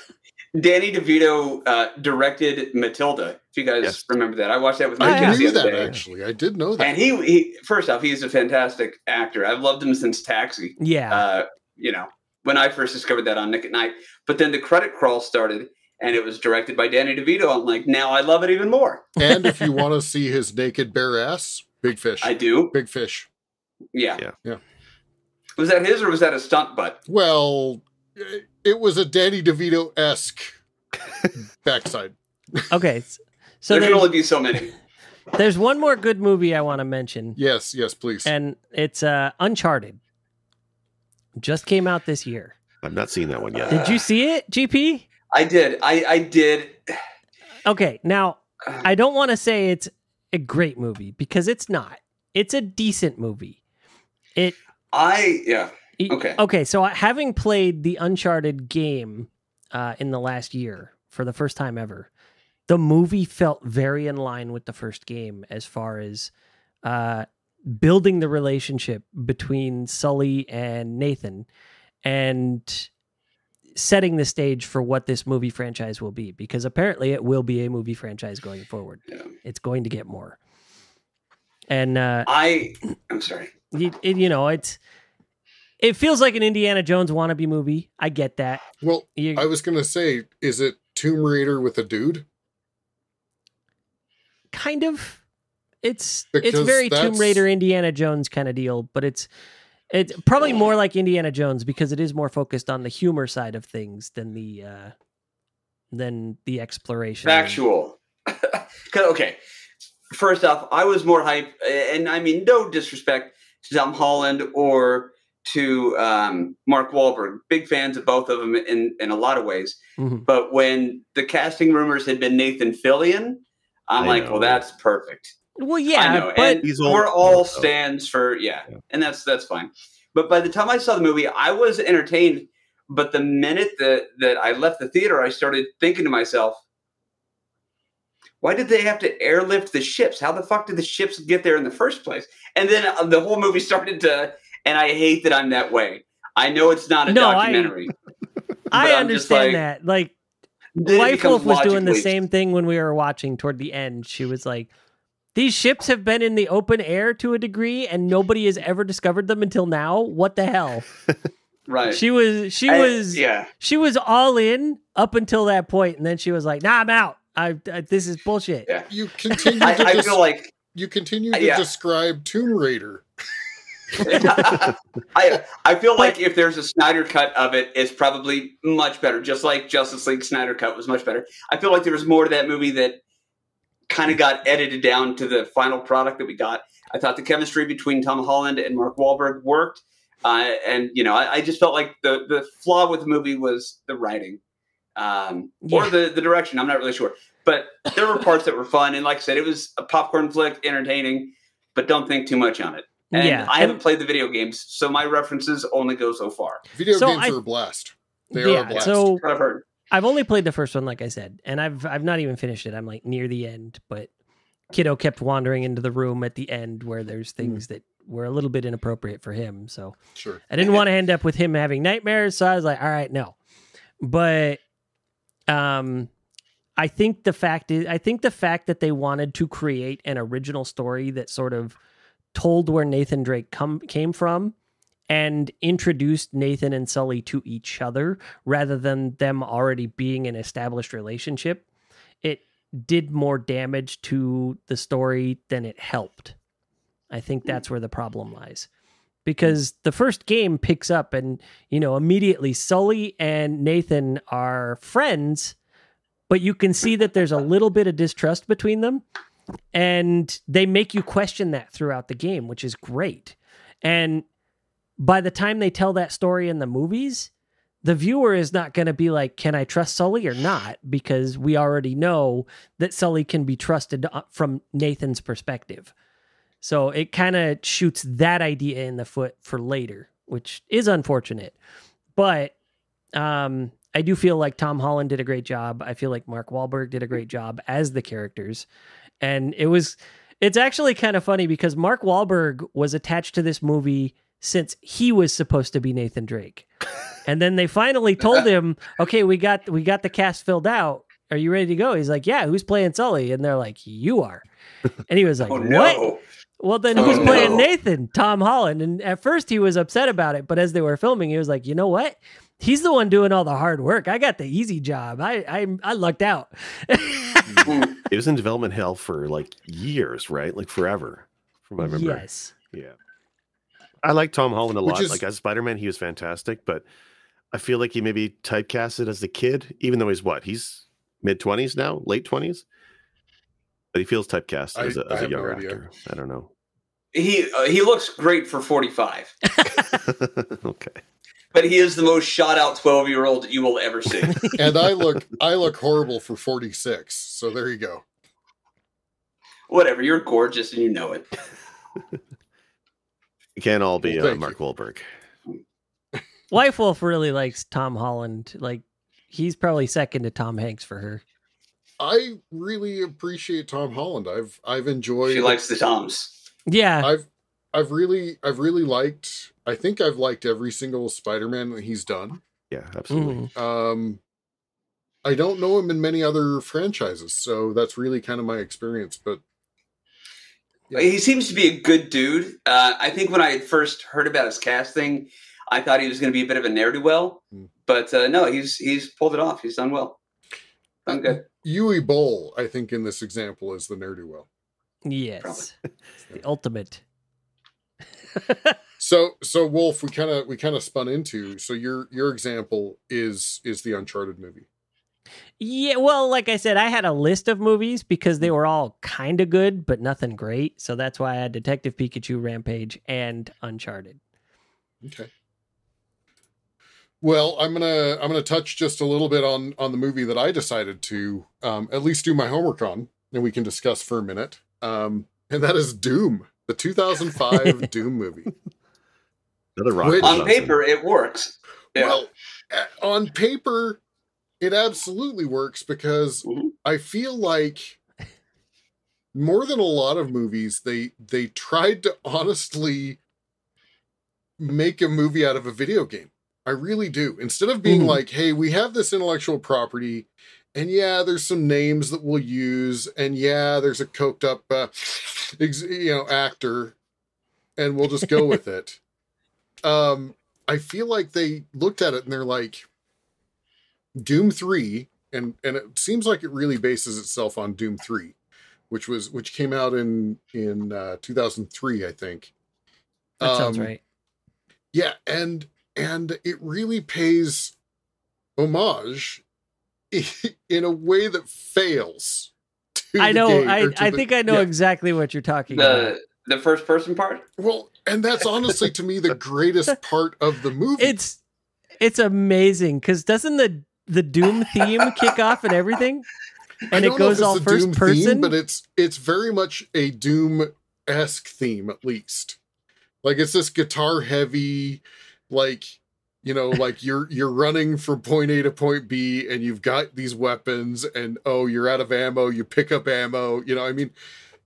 Danny DeVito uh, directed Matilda. If you guys Yes. remember that, I watched that with my I kids the knew other that day. actually. I did know that. And he, he, first off, he's a fantastic actor. I've loved him since Taxi. yeah Uh, you know, when I first discovered that on Nick at Nite. But then the credit crawl started, and it was directed by Danny DeVito. I'm like, now I love it even more. and if you want to see his naked bare ass, big fish. I do. Big fish. Yeah. Yeah. Yeah. Was that his or was that a stunt butt? Well, it- it was a Danny DeVito esque backside. okay so there can only be so many. there's one more good movie i want to mention Yes, yes, please. and it's uh uncharted just came out this year I've not seen that one yet. did you see it gp I did. I, I did. okay now I don't want to say it's a great movie because it's not. It's a decent movie. It I yeah. Okay. Okay, so having played the Uncharted game uh, in the last year for the first time ever, the movie felt very in line with the first game as far as uh, building the relationship between Sully and Nathan and setting the stage for what this movie franchise will be because apparently it will be a movie franchise going forward. Yeah. It's going to get more. And uh I I'm sorry. you, it, you know, it's it feels like an Indiana Jones wannabe movie. I get that. Well, You, I was gonna say, is it Tomb Raider with a dude? kind of it's it's Because very Tomb Raider Indiana Jones kind of deal, but it's it's probably more like Indiana Jones because it is more focused on the humor side of things than the uh than the exploration. Factual. okay. First off, I was more hype, and I mean no disrespect to Tom Holland or to um, Mark Wahlberg. Big fans of both of them in in a lot of ways. Mhm. But when the casting rumors had been Nathan Fillion, I'm I like, know. well, that's perfect. Well, yeah, know, but and He's we're all stands for yeah, Yeah. and that's that's fine. But by the time I saw the movie, I was entertained. But the minute that that I left the theater, I started thinking to myself, why did they have to airlift the ships? How the fuck did the ships get there in the first place? And then uh, the whole movie started to, and I hate that I'm that way. I know it's not a No, documentary. I I'm understand like- that. Like Then it Wife Wolf was doing the same thing when we were watching toward the end. She was like, "These ships have been in the open air to a degree, and nobody has ever discovered them until now. What the hell?" right? She was, she I- was, yeah. she was all in up until that point, and then she was like, "Nah, I'm out. I, I this is bullshit." Yeah. You continue I, to I des- feel like you continue to Yeah. describe Tomb Raider. I I feel like if there's a Snyder cut of it, it's probably much better. Just like Justice League Snyder cut was much better. I feel like there was more to that movie that kind of got edited down to the final product that we got. I thought the chemistry between Tom Holland and Mark Wahlberg worked, uh, and you know, I, I just felt like the the flaw with the movie was the writing, um, or Yeah. the the direction. I'm not really sure, but there were parts that were fun, and like I said, it was a popcorn flick, entertaining, but don't think too much on it. And Yeah, I haven't played the video games, so my references only go so far. Video So games I- are a blast. They are yeah. a blast. So What I've heard. I've only played the first one, like I said, and I've I've not even finished it. I'm like near the end, but kiddo kept wandering into the room at the end where there's things that were a little bit inappropriate for him. So sure. I didn't want to end up with him having nightmares, so I was like, all right, no. But um I think the fact is I think the fact that they wanted to create an original story that sort of told where Nathan Drake come came from and introduced Nathan and Sully to each other rather than them already being an established relationship, it did more damage to the story than it helped. I think that's where the problem lies. Because the first game picks up and, you know, immediately Sully and Nathan are friends, but you can see that there's a little bit of distrust between them. And they make you question that throughout the game, which is great. And by the time they tell that story in the movies, the viewer is not going to be like, can I trust Sully or not? Because we already know that Sully can be trusted uh, from Nathan's perspective. So it kind of shoots that idea in the foot for later, which is unfortunate. But um, I do feel like Tom Holland did a great job. I feel like Mark Wahlberg did a great job as the characters. And it was, it's actually kind of funny because Mark Wahlberg was attached to this movie since he was supposed to be Nathan Drake. And then they finally told him, "Okay, we got we got the cast filled out. Are you ready to go?" He's like, "Yeah, who's playing Sully?" And they're like, "You are." And he was like, Oh "What?" no! Well, then Oh, who's playing. Nathan? Tom Holland. And at first he was upset about it, but as they were filming, he was like, "You know what? He's the one doing all the hard work. I got the easy job. I I I lucked out." It was in development hell for like years, right? Like forever, from what I remember. yes. Yeah. I like Tom Holland a lot. is- Like as Spider Man, he was fantastic, but I feel like he maybe typecasted as the kid, even though he's what? He's mid 20s now, late 20s? But he feels typecast I- as a, I as a have no young actor. I don't know. He uh, he looks great for 45, okay. but he is the most shot out 12 year old you will ever see. And I look I look horrible for 46. So there you go. Whatever, you're gorgeous and you know it. It can't all be Well, uh, thank Mark Wahlberg. Wife Wolf really likes Tom Holland. Like he's probably second to Tom Hanks for her. I really appreciate Tom Holland. I've I've enjoyed She likes the Toms. Yeah, I've I've really I've really liked I think I've liked every single Spider-Man that he's done. Yeah, absolutely. Mhm. Um I don't know him in many other franchises, so that's really kind of my experience, but Yeah. He seems to be a good dude. Uh, I think when I first heard about his casting, I thought he was going to be a bit of a ne'er do well, Hmm. but uh, no, he's he's pulled it off. He's done well. Done good. Uwe Boll, I think in this example is the ne'er do well. yes, the ultimate. So so Wolf, we kind of we kind of spun into. So your your example is is the Uncharted movie. Yeah, well, like I said, I had a list of movies because they were all kind of good, but nothing great. So that's why I had Detective Pikachu, Rampage, and Uncharted. Okay. Well, I'm gonna I'm gonna touch just a little bit on on the movie that I decided to um, at least do my homework on, and we can discuss for a minute. Um, and that is Doom, the 2005 Doom movie. Another rock. Which- On paper, it works. Yeah. Well, on paper, it absolutely works because Mhm. I feel like more than a lot of movies, they they tried to honestly make a movie out of a video game. I really do. Instead of being Mhm. like, "Hey, we have this intellectual property." And yeah, there's some names that we'll use, and yeah, there's a coked up, uh, ex- you know, actor, and we'll just go with it. Um, I feel like they looked at it and they're like, Doom three, and and it seems like it really bases itself on Doom three, which was which came out in in uh, 2003, I think. That sounds Um, right. Yeah, and and it really pays homage in a way that fails. to I the know. game, I, to I the- think I know yeah. exactly what you're talking about. The the first person part. Well, and that's honestly to me the greatest part of the movie. It's it's amazing because doesn't the the Doom theme kick off and everything? And it don't know if goes all first Doom person. theme, but it's it's very much a Doom esque theme, at least. Like it's this guitar heavy, like you know, like you're you're running from point A to point B, and you've got these weapons, and oh, you're out of ammo. You pick up ammo. You know, I mean,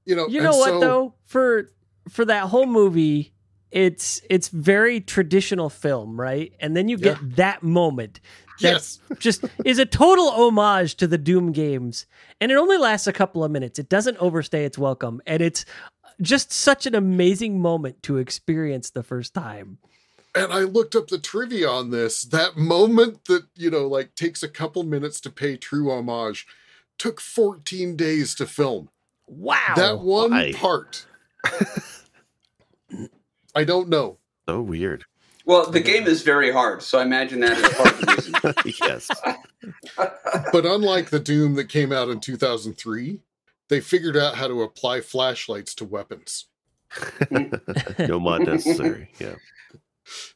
you know, you know what so- though for for that whole movie it's it's very traditional film right and then you get that moment that Yes, just is a total homage to the doom games and it only lasts a couple of minutes it doesn't overstay its welcome and it's just such an amazing moment to experience the first time and I looked up the trivia on this. That moment that you know, like takes a couple minutes to pay true homage, took 14 days to film. wow that one Why? part. I don't know. So weird. Well, the game is very hard, so I imagine that is part of the reason. yes. But unlike the Doom that came out in 2003, they figured out how to apply flashlights to weapons. no mod necessary. Yeah.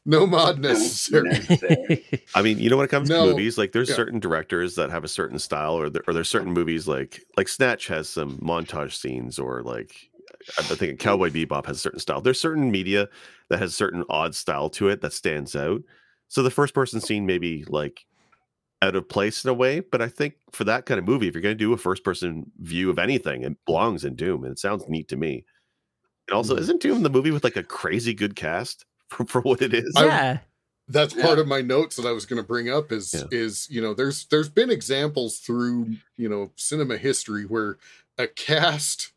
No mod necessary. Necessary. I mean, you know, when it comes No. to movies, like there's Yeah. certain directors that have a certain style, or there, or there's certain movies like like Snatch has some montage scenes, or like I think Cowboy Bebop has a certain style. There's certain media that has certain odd style to it that stands out. So the first person scene may be like out of place in a way, but I think for that kind of movie, if you're going to do a first person view of anything, it belongs in Doom, and it sounds neat to me. And also, Mhm. isn't Doom the movie with like a crazy good cast for, for what it is? I- yeah That's Yeah. part of my notes that I was going to bring up is Yeah. is you know there's there's been examples through you know cinema history where a cast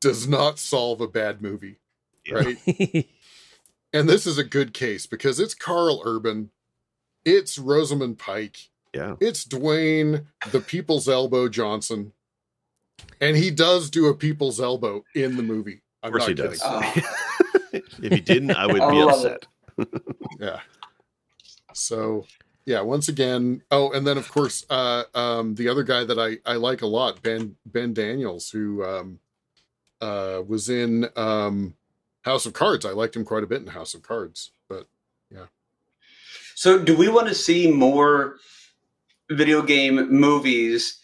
does not solve a bad movie, Yeah. right? and this is a good case because it's Karl Urban, it's Rosamund Pike, Yeah. it's Dwayne the People's Elbow Johnson, and he does do a People's Elbow in the movie. I'm Of course not he kidding. does. Oh. if he didn't, I would I be upset. Yeah. So yeah, once again. Oh, and then of course, uh, um, the other guy that I I like a lot, Ben Ben Daniels, who um, uh, was in um, House of Cards. I liked him quite a bit in House of Cards, but yeah. So, do we want to see more video game movies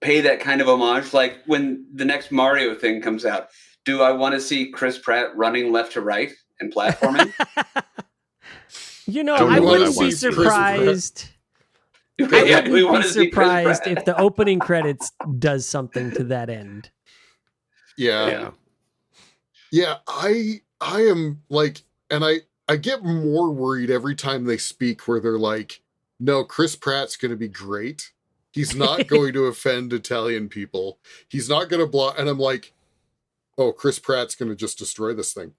pay that kind of homage? Like when the next Mario thing comes out, do I want to see Chris Pratt running left to right and platforming. you know, I I wouldn't be want. surprised. I yeah, wouldn't we want be to surprised Pratt. if the opening credits does something to that end. Yeah. yeah. Yeah, I I am like and I I get more worried every time they speak where they're like, "No, Chris Pratt's going to be great. He's not going to offend Italian people. He's not going to block." And I'm like, "Oh, Chris Pratt's going to just destroy this thing."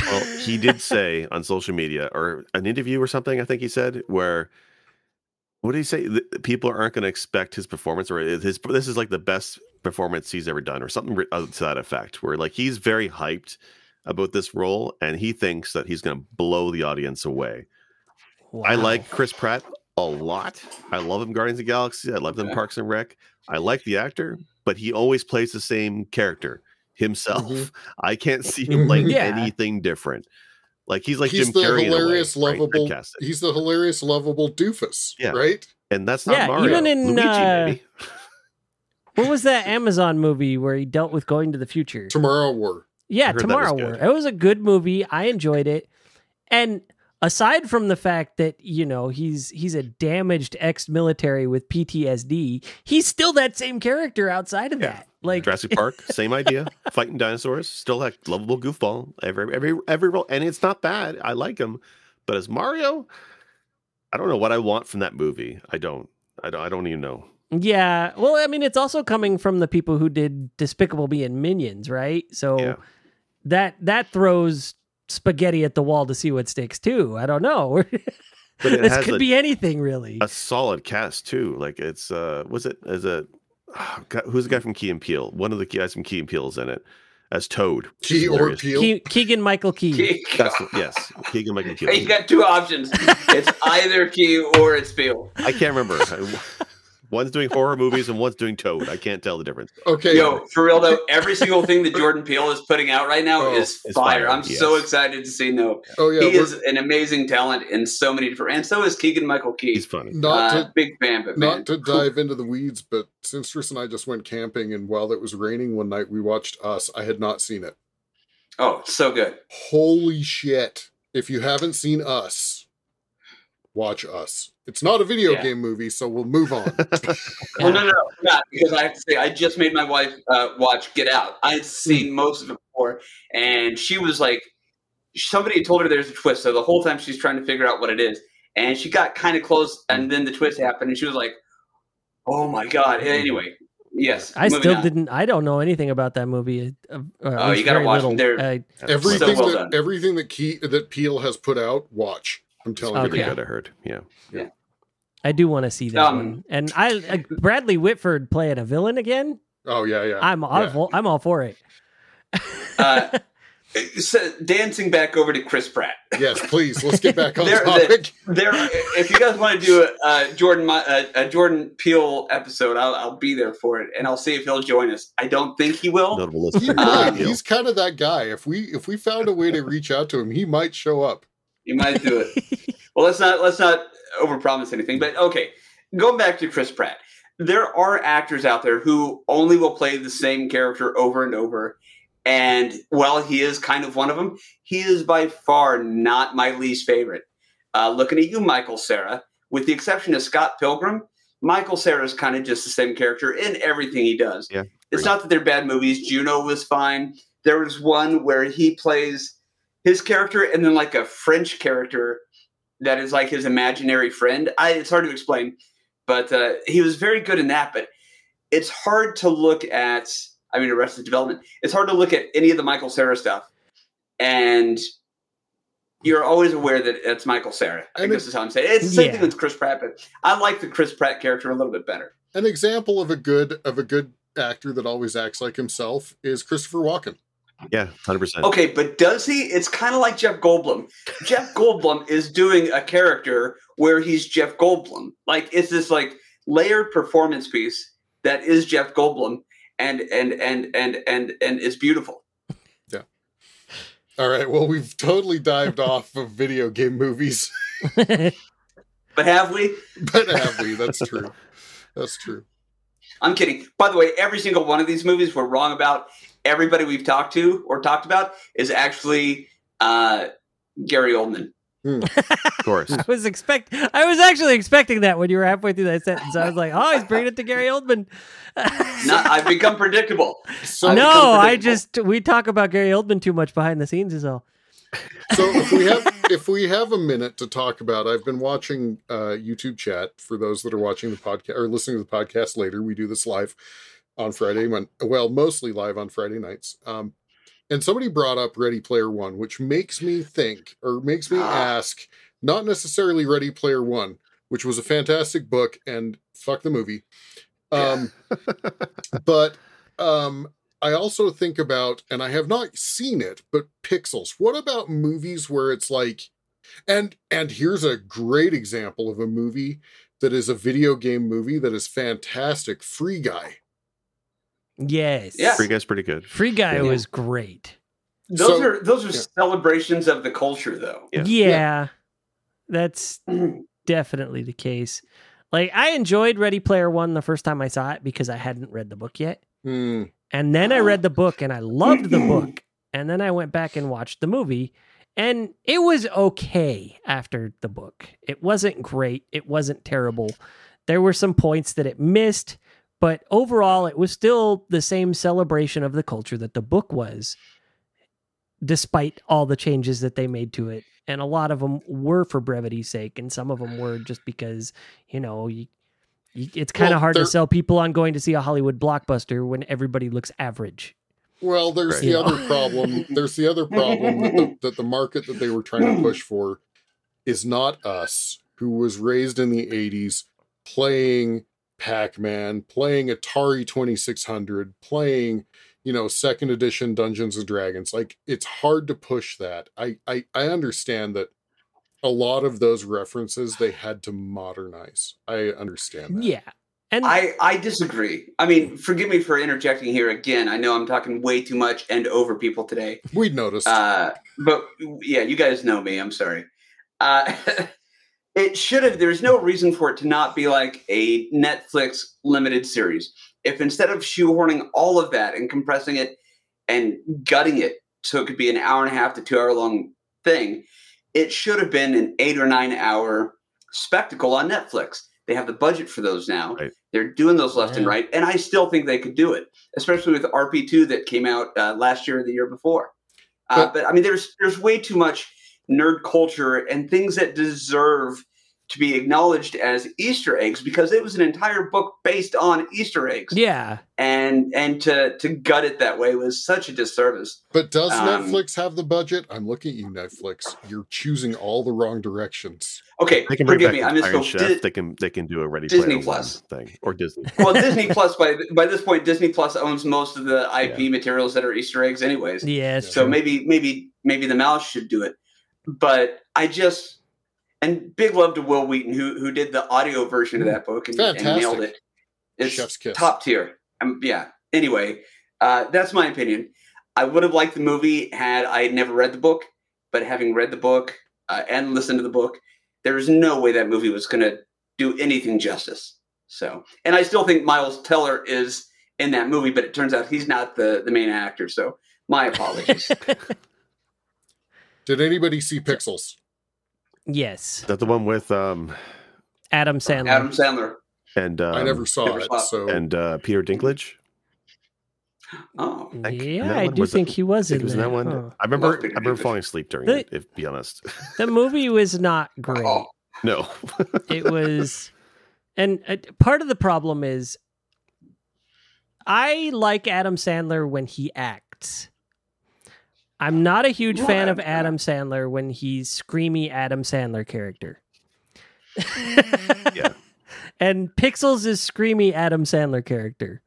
Well, he did say on social media or an interview or something, I think he said, where what did he say? The, people aren't going to expect his performance or his this is like the best performance he's ever done or something to that effect, where like he's very hyped about this role and he thinks that he's going to blow the audience away. I like Chris Pratt a lot. I love him Guardians of the Galaxy. I love him Yeah. Parks and Rec. I like the actor, but he always plays the same character himself. Mhm. I can't see him like Yeah. anything different. Like he's like he's Jim the Carrey in a way, hilarious, right? lovable. Typecasted. He's the hilarious, lovable doofus, Yeah. right? and that's not Yeah, Mario. even in, Luigi, uh, maybe. What was that Amazon movie where he dealt with going to the future? Tomorrow War. Yeah, heard that was Tomorrow. War. It was a good movie. I enjoyed it. And aside from the fact that, you know, he's he's a damaged ex-military with PTSD, he's still that same character outside of Yeah. that. Like Jurassic Park, same idea. Fighting dinosaurs, still that lovable goofball. Every every every role, and it's not bad. I like him, but as Mario, I don't know what I want from that movie. I don't. I don't. I don't even know. Yeah. Well, I mean, it's also coming from the people who did Despicable Me and Minions, right? So Yeah. that that throws spaghetti at the wall to see what sticks too. I don't know. But it this has could a- be anything really. a solid cast too. Like it's uh was it as a oh, God, who's the guy from Key and Peele? One of the guys from Key and Peele's in it as Toad. which Key or hilarious. Peele. Ke- Keegan Michael Key. That's the- yes, Keegan Michael Key. you Key. got two options. It's either Key or it's Peele. I can't remember. One's doing horror movies and one's doing Toad. I can't tell the difference. Okay. Yo, for real though, every single thing that Jordan Peele is putting out right now Oh, is fire. fire, I'm so excited to see No. oh yeah. he is an amazing talent in so many different, and so is Keegan Michael Key. He's funny. not Uh, to big fan, but man, not to dive into the weeds, but since Tris and I just went camping, and while it was raining one night, we watched Us. I had not seen it. oh, so good. Holy shit! If you haven't seen Us, watch Us. It's not a video Yeah. game movie, so we'll move on. Well, no, no, no, not because I have to say I just made my wife uh, watch Get Out. I had seen most of it before, and she was like, somebody had told her there's a twist. So the whole time she's trying to figure out what it is, and she got kind of close, and then the twist happened, and she was like, "Oh my god!" Anyway, yes, I still on. didn't. I don't know anything about that movie. Uh, Oh, least you gotta watch little. them. Uh, everything So well that done. everything that Key that Peele has put out, watch. I'm telling Okay. Really you. good. I heard. Yeah. I do want to see that Um, one. And I like Bradley Whitford playing a villain again. Oh yeah, yeah. I'm all Yeah. I'm all for it. Uh, so dancing back over to Chris Pratt. yes, please. Let's get back on There- topic. There, if you guys want to do a, a Jordan a, a Jordan Peele episode, I'll, I'll be there for it, and I'll see if he'll join us. I don't think he will. Notable list. He for He's kind of that guy. If we if we found a way to reach out to him, he might show up. He might do it. well, let's not let's not overpromise anything. But okay, going back to Chris Pratt, there are actors out there who only will play the same character over and over. And while he is kind of one of them, he is by far not my least favorite. Uh, looking at you, Michael Cera, with the exception of Scott Pilgrim, Michael Cera is kind of just the same character in everything he does. Yeah, it's not that they're bad movies. Juno was fine. There was one where he plays his character and then like a French character that is like his imaginary friend. I, it's hard to explain, but uh, he was very good in that. But it's hard to look at. I mean, Arrested Development. It's hard to look at any of the Michael Cera stuff, and you're always aware that it's Michael Cera. I And guess is how I'm saying. it. It's the same Yeah. thing with Chris Pratt, but I like the Chris Pratt character a little bit better. An example of a good of a good actor that always acts like himself is Christopher Walken. Yeah, hundred percent. Okay, but does he? It's kind of like Jeff Goldblum. Jeff Goldblum is doing a character where he's Jeff Goldblum. Like it's this like layered performance piece that is Jeff Goldblum, and and and and and and it's beautiful. Yeah. All right. Well, we've totally dived off of video game movies, But have we? but have we? That's true. That's true. I'm kidding. By the way, every single one of these movies we're wrong about. Everybody we've talked to or talked about is actually uh, Gary Oldman. Of course. I was expect. I was actually expecting that when you were halfway through that sentence. I was like, "Oh, he's bringing it to Gary Oldman." Not, I've become predictable. So, no, become I just we talk about Gary Oldman too much behind the scenes is all. so if we have if we have a minute to talk about, I've been watching uh, YouTube chat for those that are watching the podcast or listening to the podcast later. We do this live on Friday, when, well, mostly live on Friday nights. Um, and somebody brought up Ready Player One, which makes me think or makes me ask, not necessarily Ready Player One, which was a fantastic book and fuck the movie. Um, but um, I also think about, and I have not seen it, but Pixels. What about movies where it's like, and and here's a great example of a movie that is a video game movie that is fantastic. Free Guy. Yes. Yeah. Free Guy's pretty good. Free Guy Yeah. was great. Those So- are those are yeah. celebrations of the culture, though. Yeah. Yeah. That's Mhm. definitely the case. Like I enjoyed Ready Player One the first time I saw it because I hadn't read the book yet. Hmm. And then I read the book and I loved the book. And then I went back and watched the movie and it was okay after the book. It wasn't great. It wasn't terrible. There were some points that it missed, but overall it was still the same celebration of the culture that the book was despite all the changes that they made to it. And a lot of them were for brevity's sake and some of them were just because, you know, you, you, it's kind of Well, hard to sell people on going to see a Hollywood blockbuster when everybody looks average. Well, there's Right. the other problem. There's the other problem that the, that the market that they were trying to push for is not us, who was raised in the 80s playing Pac Man, playing Atari 2600, playing, you know, second edition Dungeons and Dragons. Like, it's hard to push that. I, I, I understand that a lot of those references they had to modernize. I understand that. Yeah. And I, I disagree. I mean, forgive me for interjecting here again. I know I'm talking way too much and over people today. We'd noticed. Uh, but yeah, you guys know me. I'm sorry. Uh, it should have. There's no reason for it to not be like a Netflix limited series. If instead of shoehorning all of that and compressing it and gutting it so it could be an hour and a half to two hour long thing, it should have been an eight or nine hour spectacle on Netflix. They have the budget for those now. Right. They're doing those left and right, and I still think they could do it, especially with RP2 that came out uh, last year or the year before. Uh, But- but I mean, there's there's way too much nerd culture and things that deserve to be acknowledged as Easter eggs because it was an entire book based on Easter eggs, yeah. and and to to gut it that way was such a disservice. But does Um, Netflix have the budget? I'm looking at you, Netflix. You're choosing all the wrong directions. Okay, They can forgive me, I Iron misspoke. Chef. Di- they can they can do a Ready Disney Player Plus. One thing or Disney. well, Disney Plus by by this point, Disney Plus owns most of the IP materials that are Easter eggs, anyways. Yeah. So true. maybe maybe maybe the mouse should do it. But I just and big love to Wil Wheaton who who did the audio version of that book and, and nailed it. It's Chef's kiss. top tier. Um, yeah. Anyway, uh, that's my opinion. I would have liked the movie had I had never read the book, but having read the book uh, and listened to the book, there is no way that movie was going to do anything justice. So, and I still think Miles Teller is in that movie, but it turns out he's not the the main actor. So, my apologies. Did anybody see Pixels? yes. Is that the one with um Adam Sandler. Adam Sandler. and um, I never saw never it. saw. So and uh, Peter Dinklage? Oh, think yeah, I one do was- think he was think in was that one. huh. I remember. Peter I remember falling asleep during The- it. If be honest, The movie was not great. Oh. no. it was and uh, part of the problem is i like adam sandler when he acts i'm not a huge fan of adam sandler when he's screamy adam sandler character Yeah. and pixels is screamy adam sandler character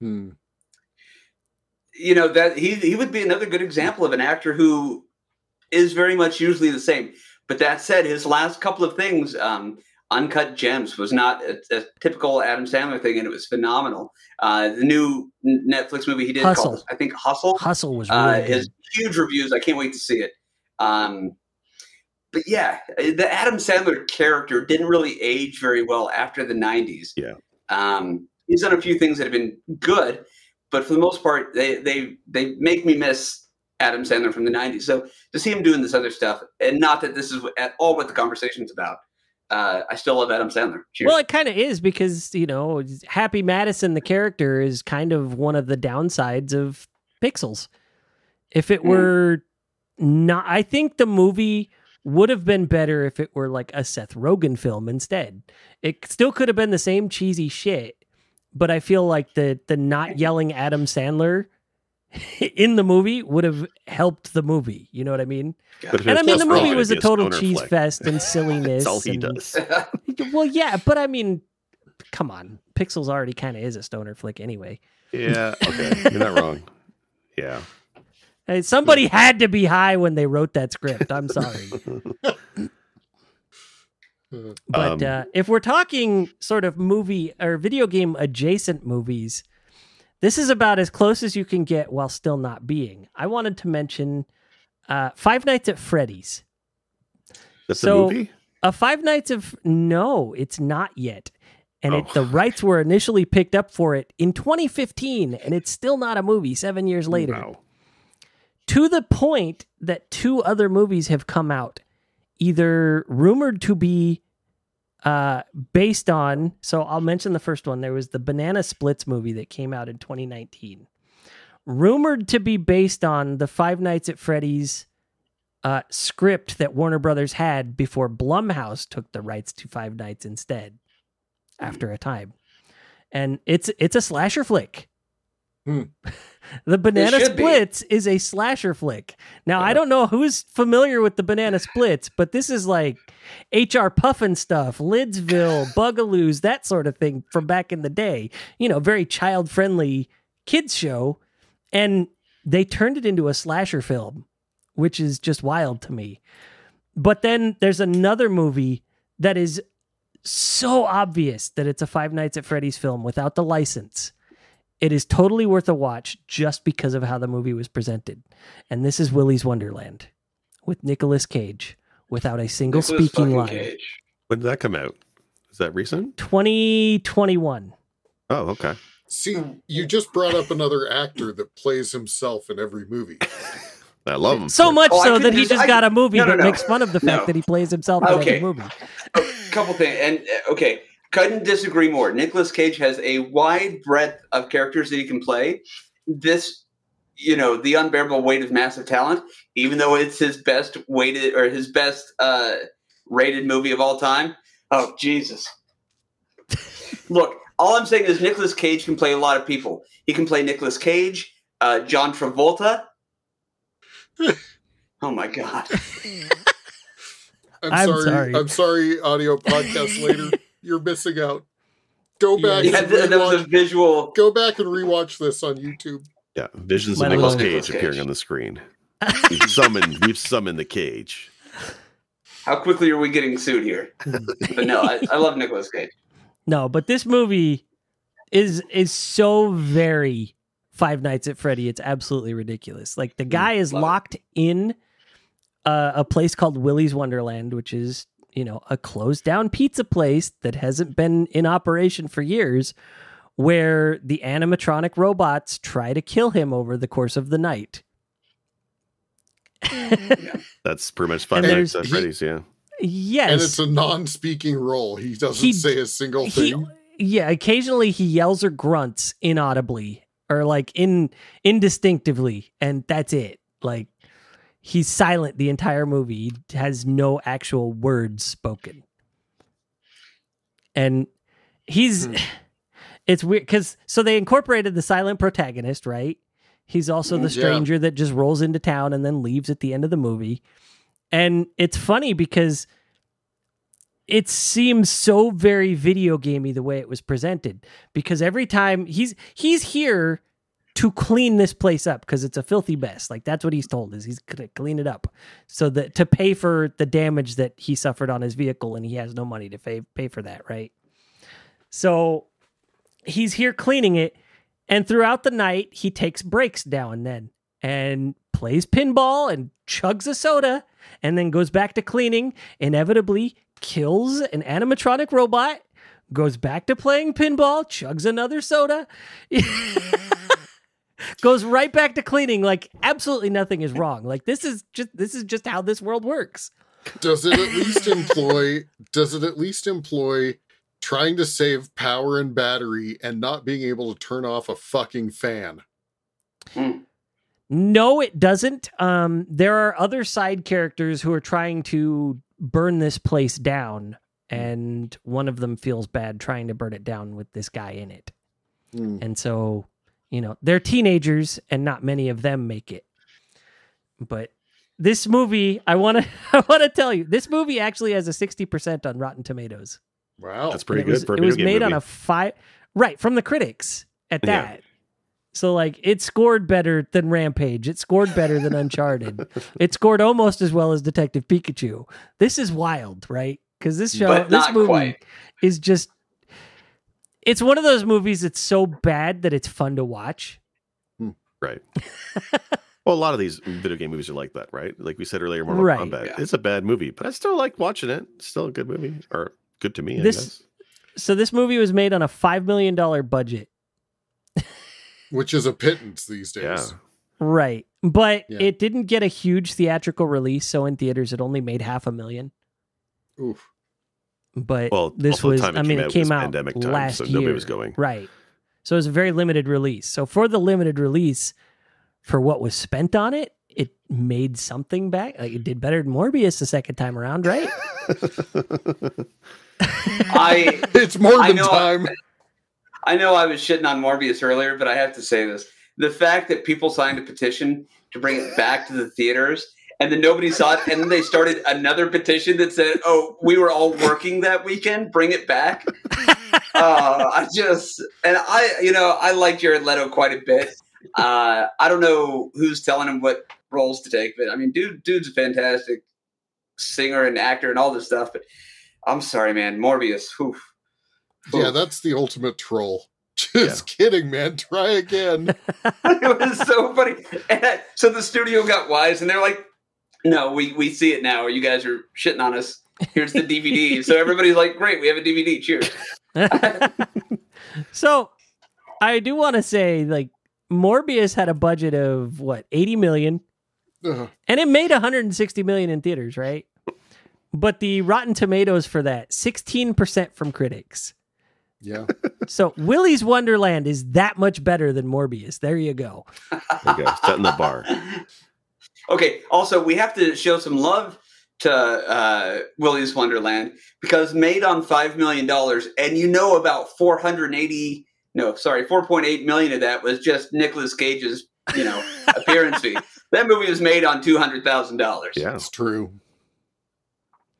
hmm. you know that he he would be another good example of an actor who is very much usually the same. But that said, his last couple of things, um, Uncut Gems, was not a, a typical Adam Sandler thing, and it was phenomenal. Uh, the new Netflix movie he did Hustle. called, I think, Hustle, hustle was really uh, good. huge reviews. I can't wait to see it. Um, but yeah, the Adam Sandler character didn't really age very well after the '90s. Yeah. um, he's done a few things that have been good, but for the most part, they they they make me miss Adam Sandler from the '90s. So to see him doing this other stuff, and not that this is at all what the conversation's about, uh, I still love Adam Sandler. Cheers. Well, it kind of is because you know Happy Madison, the character, is kind of one of the downsides of Pixels. If it Mm. were not, I think the movie would have been better if it were like a Seth Rogen film instead. It still could have been the same cheesy shit, but I feel like the the not yelling Adam Sandler in the movie would have helped the movie. You know what I mean? But And I mean, the movie was a total cheese flick. fest and silliness. That's all he and- does. well, yeah, but I mean, come on, Pixels already kind of is a stoner flick anyway. Yeah, okay, you're not wrong. Yeah, Hey, somebody had to be high when they wrote that script. I'm sorry, but Um, uh, if we're talking sort of movie or video game adjacent movies, this is about as close as you can get while still not being. I wanted to mention uh, Five Nights at Freddy's. that's So- a movie. A Five Nights of no, it's not yet. And it, Oh. the rights were initially picked up for it in 2015, and it's still not a movie seven years later. Wow. To the point that two other movies have come out, either rumored to be uh, based on. So I'll mention the first one. There was the Banana Splits movie that came out in 2019, rumored to be based on the Five Nights at Freddy's uh, script that Warner Brothers had before Blumhouse took the rights to Five Nights instead. After a time, and it's it's a slasher flick. Hmm. the Banana should be. Splits is a slasher flick. Now I don't know who's familiar with the Banana Splits, but this is like HR Pufnstuf, Lidsville, Bugaloos, that sort of thing from back in the day. You know, very child friendly kids show, and they turned it into a slasher film, which is just wild to me. But then there's another movie that is so obvious that it's a Five Nights at Freddy's film without the license. It is totally worth a watch just because of how the movie was presented. And this is Willy's Wonderland with Nicolas Cage without a single Nicolas speaking line. Cage. When did that come out? Is that recent? 2021. Oh, okay. See, you just brought up another actor that plays himself in every movie. I love him. So much Oh, so couldn't that he just- just I- got a movie no, no, that no. makes fun of the fact No. that he plays himself in Okay. every movie. A couple things, and uh, okay, couldn't disagree more. Nicolas Cage has a wide breadth of characters that he can play. This, you know, the unbearable weight of massive talent. Even though it's his best weighted or his best uh, rated movie of all time. Oh Jesus! Look, all I'm saying is Nicolas Cage can play a lot of people. He can play Nicolas Cage, uh, John Travolta. oh my god! I'm, I'm sorry, sorry. I'm sorry, audio podcast later. You're missing out. Go back Yeah, and that, that was a rewatch, visual. go back and rewatch this on YouTube. Yeah, visions My of Nicolas love. Cage appearing Cage. on the screen. We've summoned, we've summoned the cage. How quickly are we getting sued here? but no, I, I love Nicolas Cage. No, but this movie is is so very Five Nights at Freddy. It's absolutely ridiculous. Like the guy is love it. locked in uh, a place called Willy's Wonderland, which is you know a closed down pizza place that hasn't been in operation for years, where the animatronic robots try to kill him over the course of the night. Mm-hmm. That's pretty much Five And Nights there's- at Freddy's. Yeah, yes, And it's a non-speaking role. He doesn't He- say a single he thing. yeah occasionally he yells or grunts inaudibly or like in indistinctively and that's it like he's silent the entire movie he has no actual words spoken and he's Hmm. it's weird because so they incorporated the silent protagonist right he's also the Yeah. stranger that just rolls into town and then leaves at the end of the movie and it's funny because it seems so very video gamey the way it was presented because every time he's he's here to clean this place up because it's a filthy mess. Like that's what he's told is he's gonna clean it up so that to pay for the damage that he suffered on his vehicle and he has no money to pay, pay for that right? So he's here cleaning it and throughout the night he takes breaks now and then and plays pinball and chugs a soda and then goes back to cleaning inevitably kills an animatronic robot goes back to playing pinball chugs another soda goes right back to cleaning like absolutely nothing is wrong. Like this is just this is just how this world works. Does it at least employ does it at least employ trying to save power and battery and not being able to turn off a fucking fan? No, it doesn't. Um, there are other side characters who are trying to burn this place down, and one of them feels bad trying to burn it down with this guy in it. Hmm. And so, you know, they're teenagers and not many of them make it. But this movie, I want to I want to tell you, this movie actually has a 60% on Rotten Tomatoes. Wow. That's pretty good it was, for a it was game made on a five right from the critics at Yeah. that. So like it scored better than Rampage. It scored better than Uncharted. it scored almost as well as Detective Pikachu. This is wild, right? Because this show, this movie quite. is just. It's one of those movies that's so bad that it's fun to watch. Hmm. Right. well, a lot of these video game movies are like that, right? Like we said earlier, Mortal Right. Kombat. Yeah. It's a bad movie, but I still like watching it. It's still a good movie, or good to me. I This- guess. So this movie was made on a five million dollar budget, Which is a pittance these days. Yeah. right? But Yeah. it didn't get a huge theatrical release, so in theaters it only made half a million. Oof. But Well, this was, I mean, out it was came out pandemic time, last so year. nobody was going. Right. So it was a very limited release. So for the limited release, for what was spent on it, it made something back. Like it did better than Morbius the second time around, right? I It's more I than know- time. I know I was shitting on Morbius earlier, but I have to say this: the fact that people signed a petition to bring it back to the theaters, and then nobody saw it, and then they started another petition that said, "Oh, we were all working that weekend, bring it back." uh, I just and I, you know, I like Jared Leto quite a bit. Uh, I don't know who's telling him what roles to take, but I mean, dude, dude's a fantastic singer and actor and all this stuff. But I'm sorry, man, Morbius. Whew. Yeah, that's the ultimate troll. Just kidding, man. Try again. it was so funny. And I- so the studio got wise, and they're like, "No, we we see it now. You guys are shitting on us. Here's the DVD." so everybody's like, "Great, we have a DVD. Cheers." so I do want to say, like, Morbius had a budget of what, 80 million? Ugh. And it made 160 million in theaters, right? But the Rotten Tomatoes for that, 16% from critics. yeah. So Willy's Wonderland is that much better than Morbius. There you go. There you go, setting the bar. Okay. Also, we have to show some love to uh, Willy's Wonderland because made on five million dollars, and you know about four hundred eighty. No, sorry, four point eight million of that was just Nicolas Cage's, you know, appearance fee. That movie was made on two hundred thousand dollars. Yeah. It's true.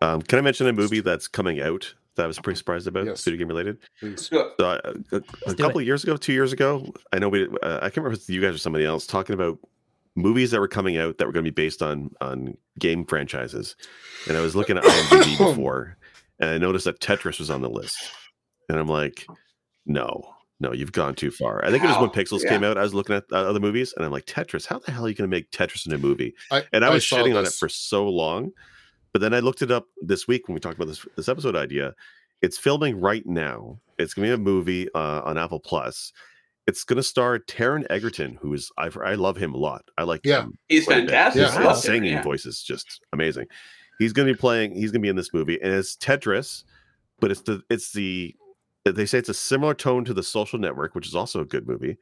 Um, can I mention a movie that's coming out that I was pretty surprised about, Yes. video game related? Please. So, uh, a, a couple of years ago, two years ago, I know we, uh, I can't remember if you guys or somebody else talking about movies that were coming out that were going to be based on on game franchises. And I was looking at IMDb before, and I noticed that Tetris was on the list, and I'm like, no. No, you've gone too far. I think it was when Pixels Yeah. came out. I was looking at uh, other movies, and I'm like, Tetris. How the hell are you going to make Tetris in a movie? I, and I was shitting on it for so long. But then I looked it up this week when we talked about this this episode idea. It's filming right now. It's going to be a movie uh, on Apple Plus. It's going to star Taron Egerton, who is I I love him a lot. I like Yeah. him. He's quite a bit. fantastic. His, I his loved it, singing yeah. voice is just amazing. He's going to be playing. He's going to be in this movie, and it's Tetris, but it's the it's the they say it's a similar tone to the Social Network, which is also a good movie,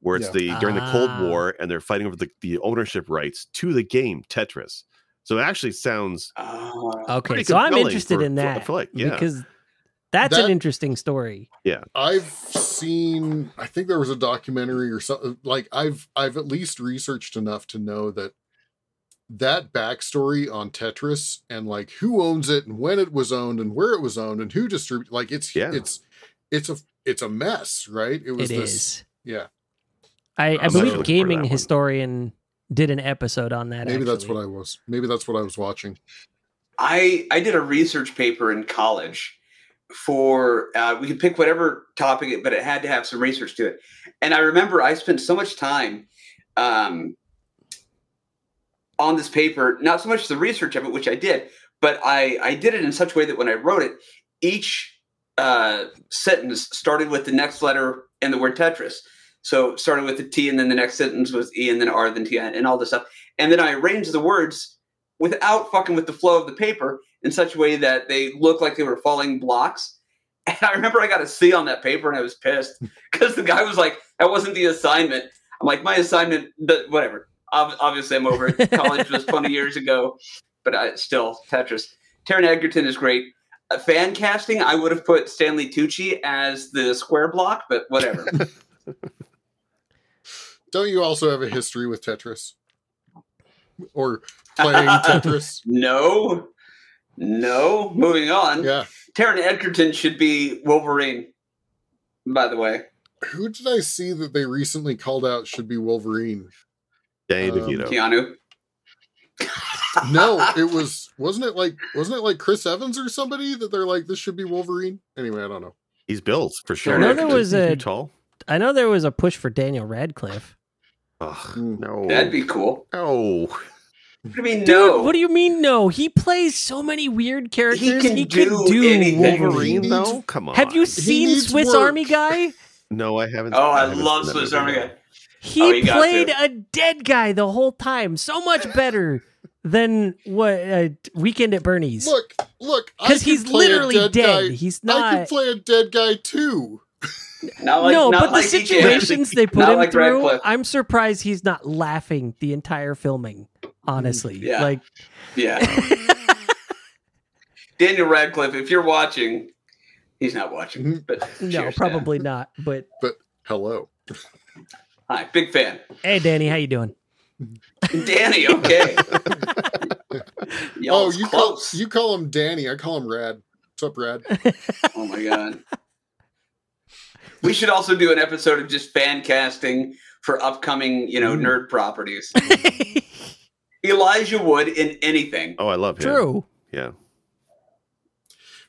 where it's the during the Cold Ah. War and they're fighting over the, the ownership rights to the game Tetris. So it actually sounds Oh. Okay, so I'm interested for- in for- that for like- yeah. because that's That- an interesting story. Yeah. I've seen I think there was a documentary or something like I've I've at least researched enough to know that that backstory on Tetris and like who owns it and when it was owned and where it was owned and who distributed like it's Yeah. it's it's a it's a mess, right? It was It this is. yeah. I, I believe actually looking forward to Gaming that one. Historian did an episode on that. Maybe that's what I was. Maybe that's what I was watching. I I did a research paper in college for uh, we could pick whatever topic, but it had to have some research to it. And I remember I spent so much time um, on this paper, not so much the research of it, which I did, but I I did it in such a way that when I wrote it, each uh, sentence started with the next letter in the word Tetris. So started with the T, and then the next sentence was E, and then R, then T, and all this stuff. And then I arranged the words without fucking with the flow of the paper in such a way that they looked like they were falling blocks. And I remember I got a C on that paper, and I was pissed because the guy was like, "That wasn't the assignment." I'm like, "My assignment, the, whatever." Obviously, I'm over it. College was 20 years ago, but I, still Tetris. Taron Egerton is great. Uh, fan casting, I would have put Stanley Tucci as the square block, but whatever. Don't you also have a history with Tetris? Or playing Tetris? no, no. Moving on. Yeah. Taron Egerton should be Wolverine. By the way, Who did I see that they recently called out should be Wolverine? Danny Um, DeVito. Keanu. No, it was wasn't it like wasn't it like Chris Evans or somebody that they're like this should be Wolverine? Anyway, I don't know. He's built for sure. I know there was He's a- tall. I know there was a push for Daniel Radcliffe. Ugh, Mm. no. That'd be cool. no. What do you mean, Dude, no? what do you mean no? He plays so many weird characters. He can do anything. Wolverine He though? Come on. Have you seen Swiss work. Army Guy? No, I haven't. oh, I, haven't love Swiss Army. Guy. He Oh, you played a dead guy the whole time. So much better than what uh, Weekend at Bernie's. Look, look, Because he's play a literally dead. dead. Guy. He's I can play a dead guy too. Not like, no, not but like the DK situations they put Not him like through, Radcliffe. I'm surprised he's not laughing the entire filming. Honestly, Yeah. like Yeah. Daniel Radcliffe, if you're watching, he's not watching. Mhm. But no, cheers, probably not. But But Hello. Hi, big fan. hey, Danny, how you doing? Danny, okay. Y'all oh, was you call close. you call him Danny. I call him Rad. What's up, Rad? Oh my god. We should also do an episode of just fan casting for upcoming, you know, Mm. nerd properties. Elijah Wood in anything. Oh, I love him. True. Yeah.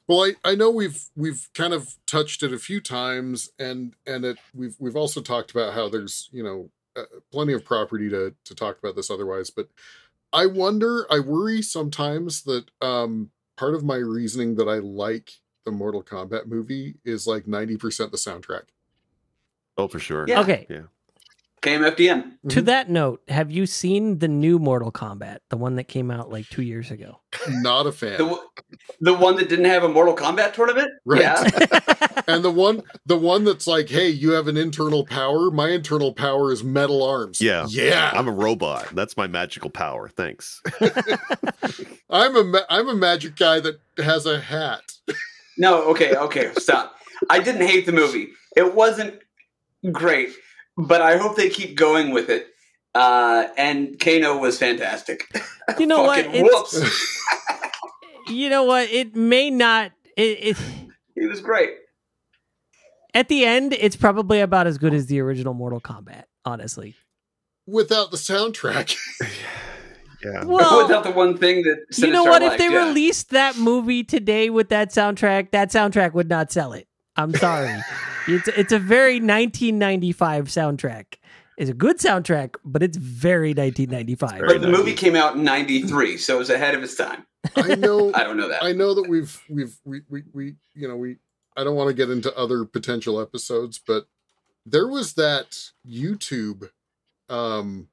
Well, I, I know we've we've kind of touched it a few times, and and it we've we've also talked about how there's you know uh, plenty of property to to talk about this otherwise, but I wonder, I worry sometimes that um part of my reasoning that I like the Mortal Kombat movie is like ninety percent the soundtrack. Oh, for sure. Okay, yeah. Okay. KMFDM. To Mhm. that note, have you seen the new Mortal Kombat, the one that came out like two years ago? Not a fan. The, the one that didn't have a Mortal Kombat tournament? Right. Yeah. and the one the one that's like, hey, you have an internal power. My internal power is metal arms. Yeah. yeah. I'm a robot. That's my magical power. Thanks. I'm a ma- I'm a magic guy that has a hat. No, okay, okay, stop. I didn't hate the movie. It wasn't great, but I hope they keep going with it. Uh, and Kano was fantastic. You know what? Whoops. You know what? It may not. It, it He was great. at the end, it's probably about as good as the original Mortal Kombat. Honestly. Without the soundtrack. Yeah. Well, Without the one thing that you know Sinistar what? If they yeah. released that movie today with that soundtrack, that soundtrack would not sell it. I'm sorry. it's it's a very 1995 soundtrack. It's a good soundtrack, but it's very 1995. Very But the movie came out in '93, so it was ahead of its time. I know I don't know that. I know that we've we've we we, we you know we I don't want to get into other potential episodes, but there was that YouTube um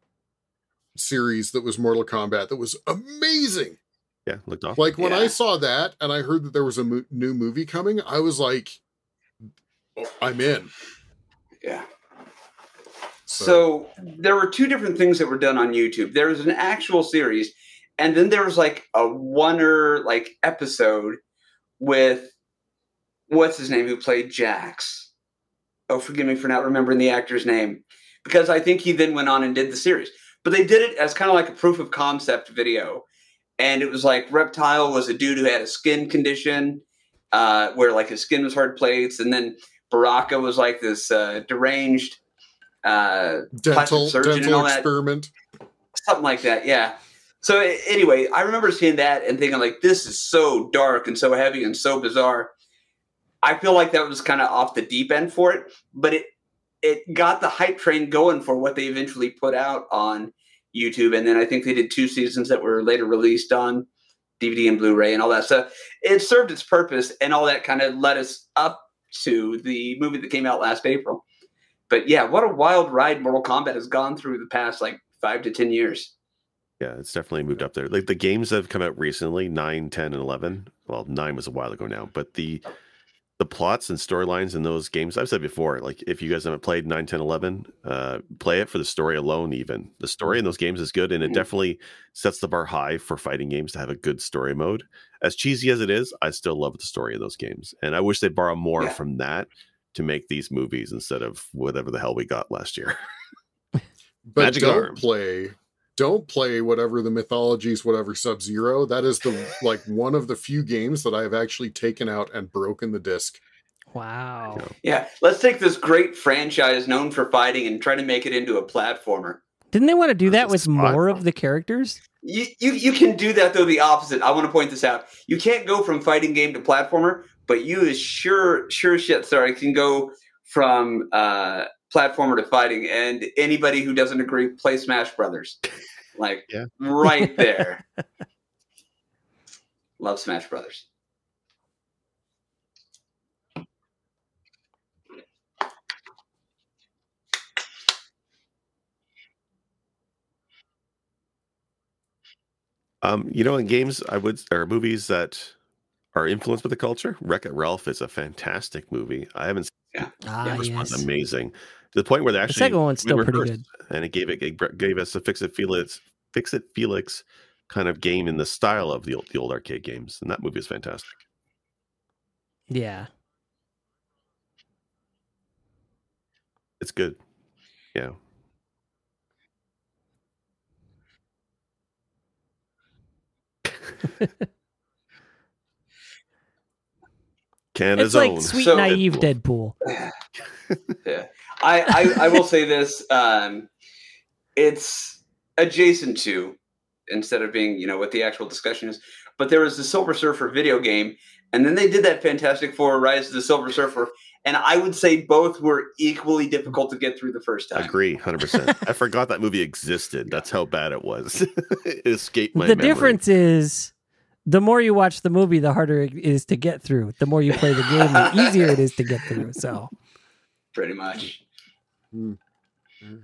series that was Mortal Kombat that was amazing. Yeah. Looked off. Like when I saw that and I heard that there was a mo- new movie coming, I was like I'm in. Yeah. So there were two different things that were done on YouTube. There was an actual series, and then there was like a oneer like episode with what's his name who played Jax. Oh, forgive me for not remembering the actor's name, because I think he then went on and did the series. But they did it as kind of like a proof of concept video, and it was like Reptile was a dude who had a skin condition, uh, where like his skin was hard plates, and then Baraka was like this uh, deranged uh, Dental surgeon and dental all that. experiment. something like that. Yeah. So anyway, I remember seeing that and thinking like, this is so dark and so heavy and so bizarre. I feel like that was kind of off the deep end for it, but it it got the hype train going for what they eventually put out on YouTube, and then I think they did two seasons that were later released on DVD and Blu-ray and all that. So it served its purpose, and all that kind of led us up to the movie that came out last April. But yeah, what a wild ride Mortal Kombat has gone through the past like five to ten years. Yeah, it's definitely moved up there. Like the games that have come out recently, 9, 10, and 11. Well, 9 was a while ago now, but the the plots and storylines in those games, I've said before, like if you guys haven't played 9, 10, 11, uh, play it for the story alone, even. The story in those games is good, and it Mhm. definitely sets the bar high for fighting games to have a good story mode. As cheesy as it is, I still love the story of those games. And I wish they'd borrow more Yeah. from that to make these movies instead of whatever the hell we got last year. But Magic don't arms. play don't play whatever the mythologies whatever sub zero that is the like one of the few games that i have actually taken out and broken the disc Wow. Yeah, let's take this great franchise known for fighting and try to make it into a platformer. Didn't they want to do that with more of the characters? You, you you can do that though the opposite. I want to point this out. You can't go from fighting game to platformer, but you is sure sure shit sorry can go from uh platformer to fighting and anybody who doesn't agree play Smash Brothers. Like Yeah. right there. Love Smash Brothers. Um, you know, in games, I would or movies that are influenced by the culture. Wreck It Ralph is a fantastic movie. I haven't seen Ah, it. It was yes. amazing to the point where they actually The second one's still we pretty reversed, and it gave it, it gave us a fix it Felix fix it Felix kind of game in the style of the old, the old arcade games, and that movie is fantastic. Yeah. It's good. Yeah. Canada's it's like own. sweet So- naive Deadpool. Deadpool. yeah. I, I I will say this. Um, it's adjacent to instead of being you know what the actual discussion is. But there was the Silver Surfer video game, and then they did that Fantastic Four: Rise of the Silver Surfer, and I would say both were equally difficult to get through the first time. I Agree, hundred percent. I forgot that movie existed. That's how bad it was. it escaped my the memory. difference is the more you watch the movie, the harder it is to get through. The more you play the game, the easier it is to get through. So Pretty much. All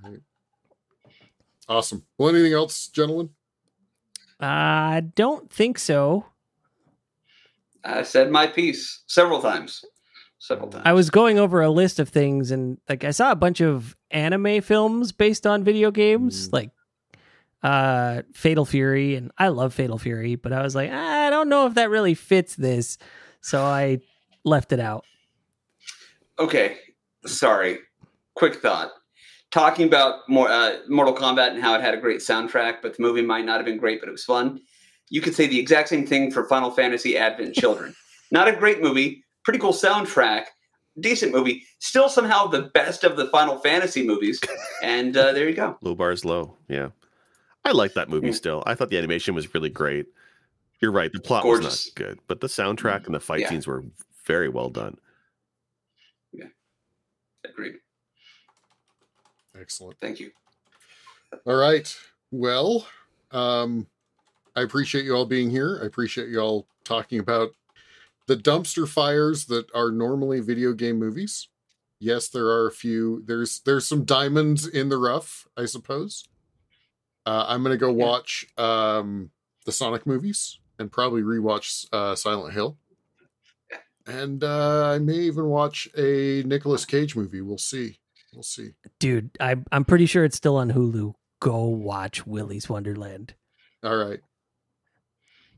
right. awesome well anything else gentlemen I don't think so. I said my piece several times. Several times. I was going over a list of things and like I saw a bunch of anime films based on video games, Mm. like uh Fatal Fury and I love Fatal Fury, but I was like, "Ah, I don't know if that really fits this. So I left it out. Okay, sorry. Quick thought. Talking about more uh, Mortal Kombat and how it had a great soundtrack, but the movie might not have been great, but it was fun. You could say the exact same thing for Final Fantasy Advent Children. not a great movie, pretty cool soundtrack, decent movie, still somehow the best of the Final Fantasy movies. And uh, there you go. Low bar is low. Yeah. I like that movie still. I thought the animation was really great. You're right. The plot Gorgeous. was not good, but the soundtrack and the fight Yeah. scenes were very well done. Yeah. Agreed. excellent Thank you. all right well um i appreciate you all being here i appreciate you all talking about the dumpster fires that are normally video game movies yes there are a few there's there's some diamonds in the rough i suppose uh, i'm gonna go watch um the sonic movies and probably rewatch uh silent hill and uh i may even watch a Nicolas cage movie we'll see we'll see Dude, I I'm pretty sure it's still on Hulu. Go watch Willy's Wonderland. All right.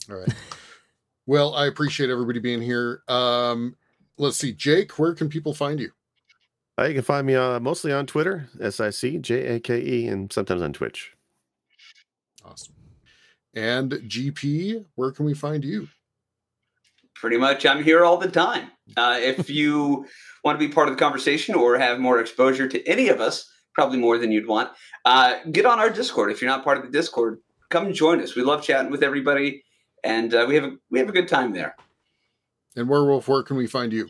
All right. well, I appreciate everybody being here. Um, let's see, Jake, where can people find you? Uh, you can find me uh, mostly on Twitter, S I C J A K E, and sometimes on Twitch. Awesome. And GP, where can we find you? Pretty much, I'm here all the time. Uh, if you want to be part of the conversation or have more exposure to any of us, probably more than you'd want, uh, get on our Discord. If you're not part of the Discord, come join us. We love chatting with everybody, and uh, we have a we have a good time there. And Werewolf, where can we find you?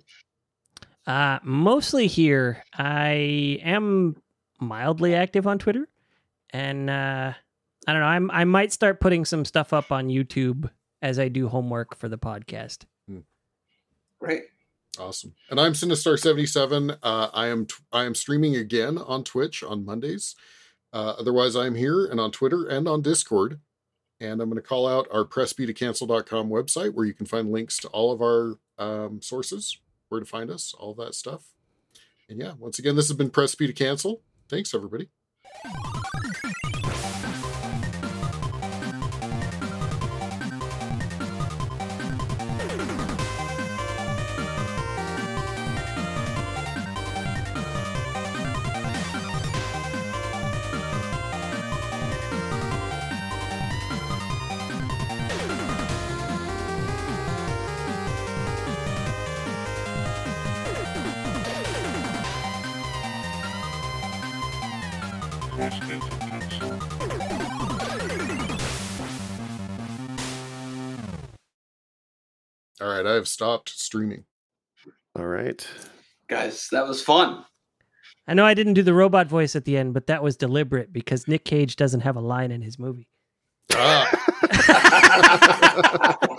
Uh, mostly here. I am mildly active on Twitter, and uh, I don't know. I'm I might start putting some stuff up on YouTube as I do homework for the podcast. Right. Awesome. And I'm Sinistar77. Uh, I am t- I am streaming again on Twitch on Mondays. Uh, otherwise, I'm here and on Twitter and on Discord. And I'm going to call out our pressbtocancel.com website where you can find links to all of our um, sources, where to find us, all that stuff. And yeah, once again, this has been Press B to Cancel. Thanks, everybody. Right, I have stopped streaming. All right. Guys, that was fun. I know I didn't do the robot voice at the end, but that was deliberate because Nick Cage doesn't have a line in his movie. Ah.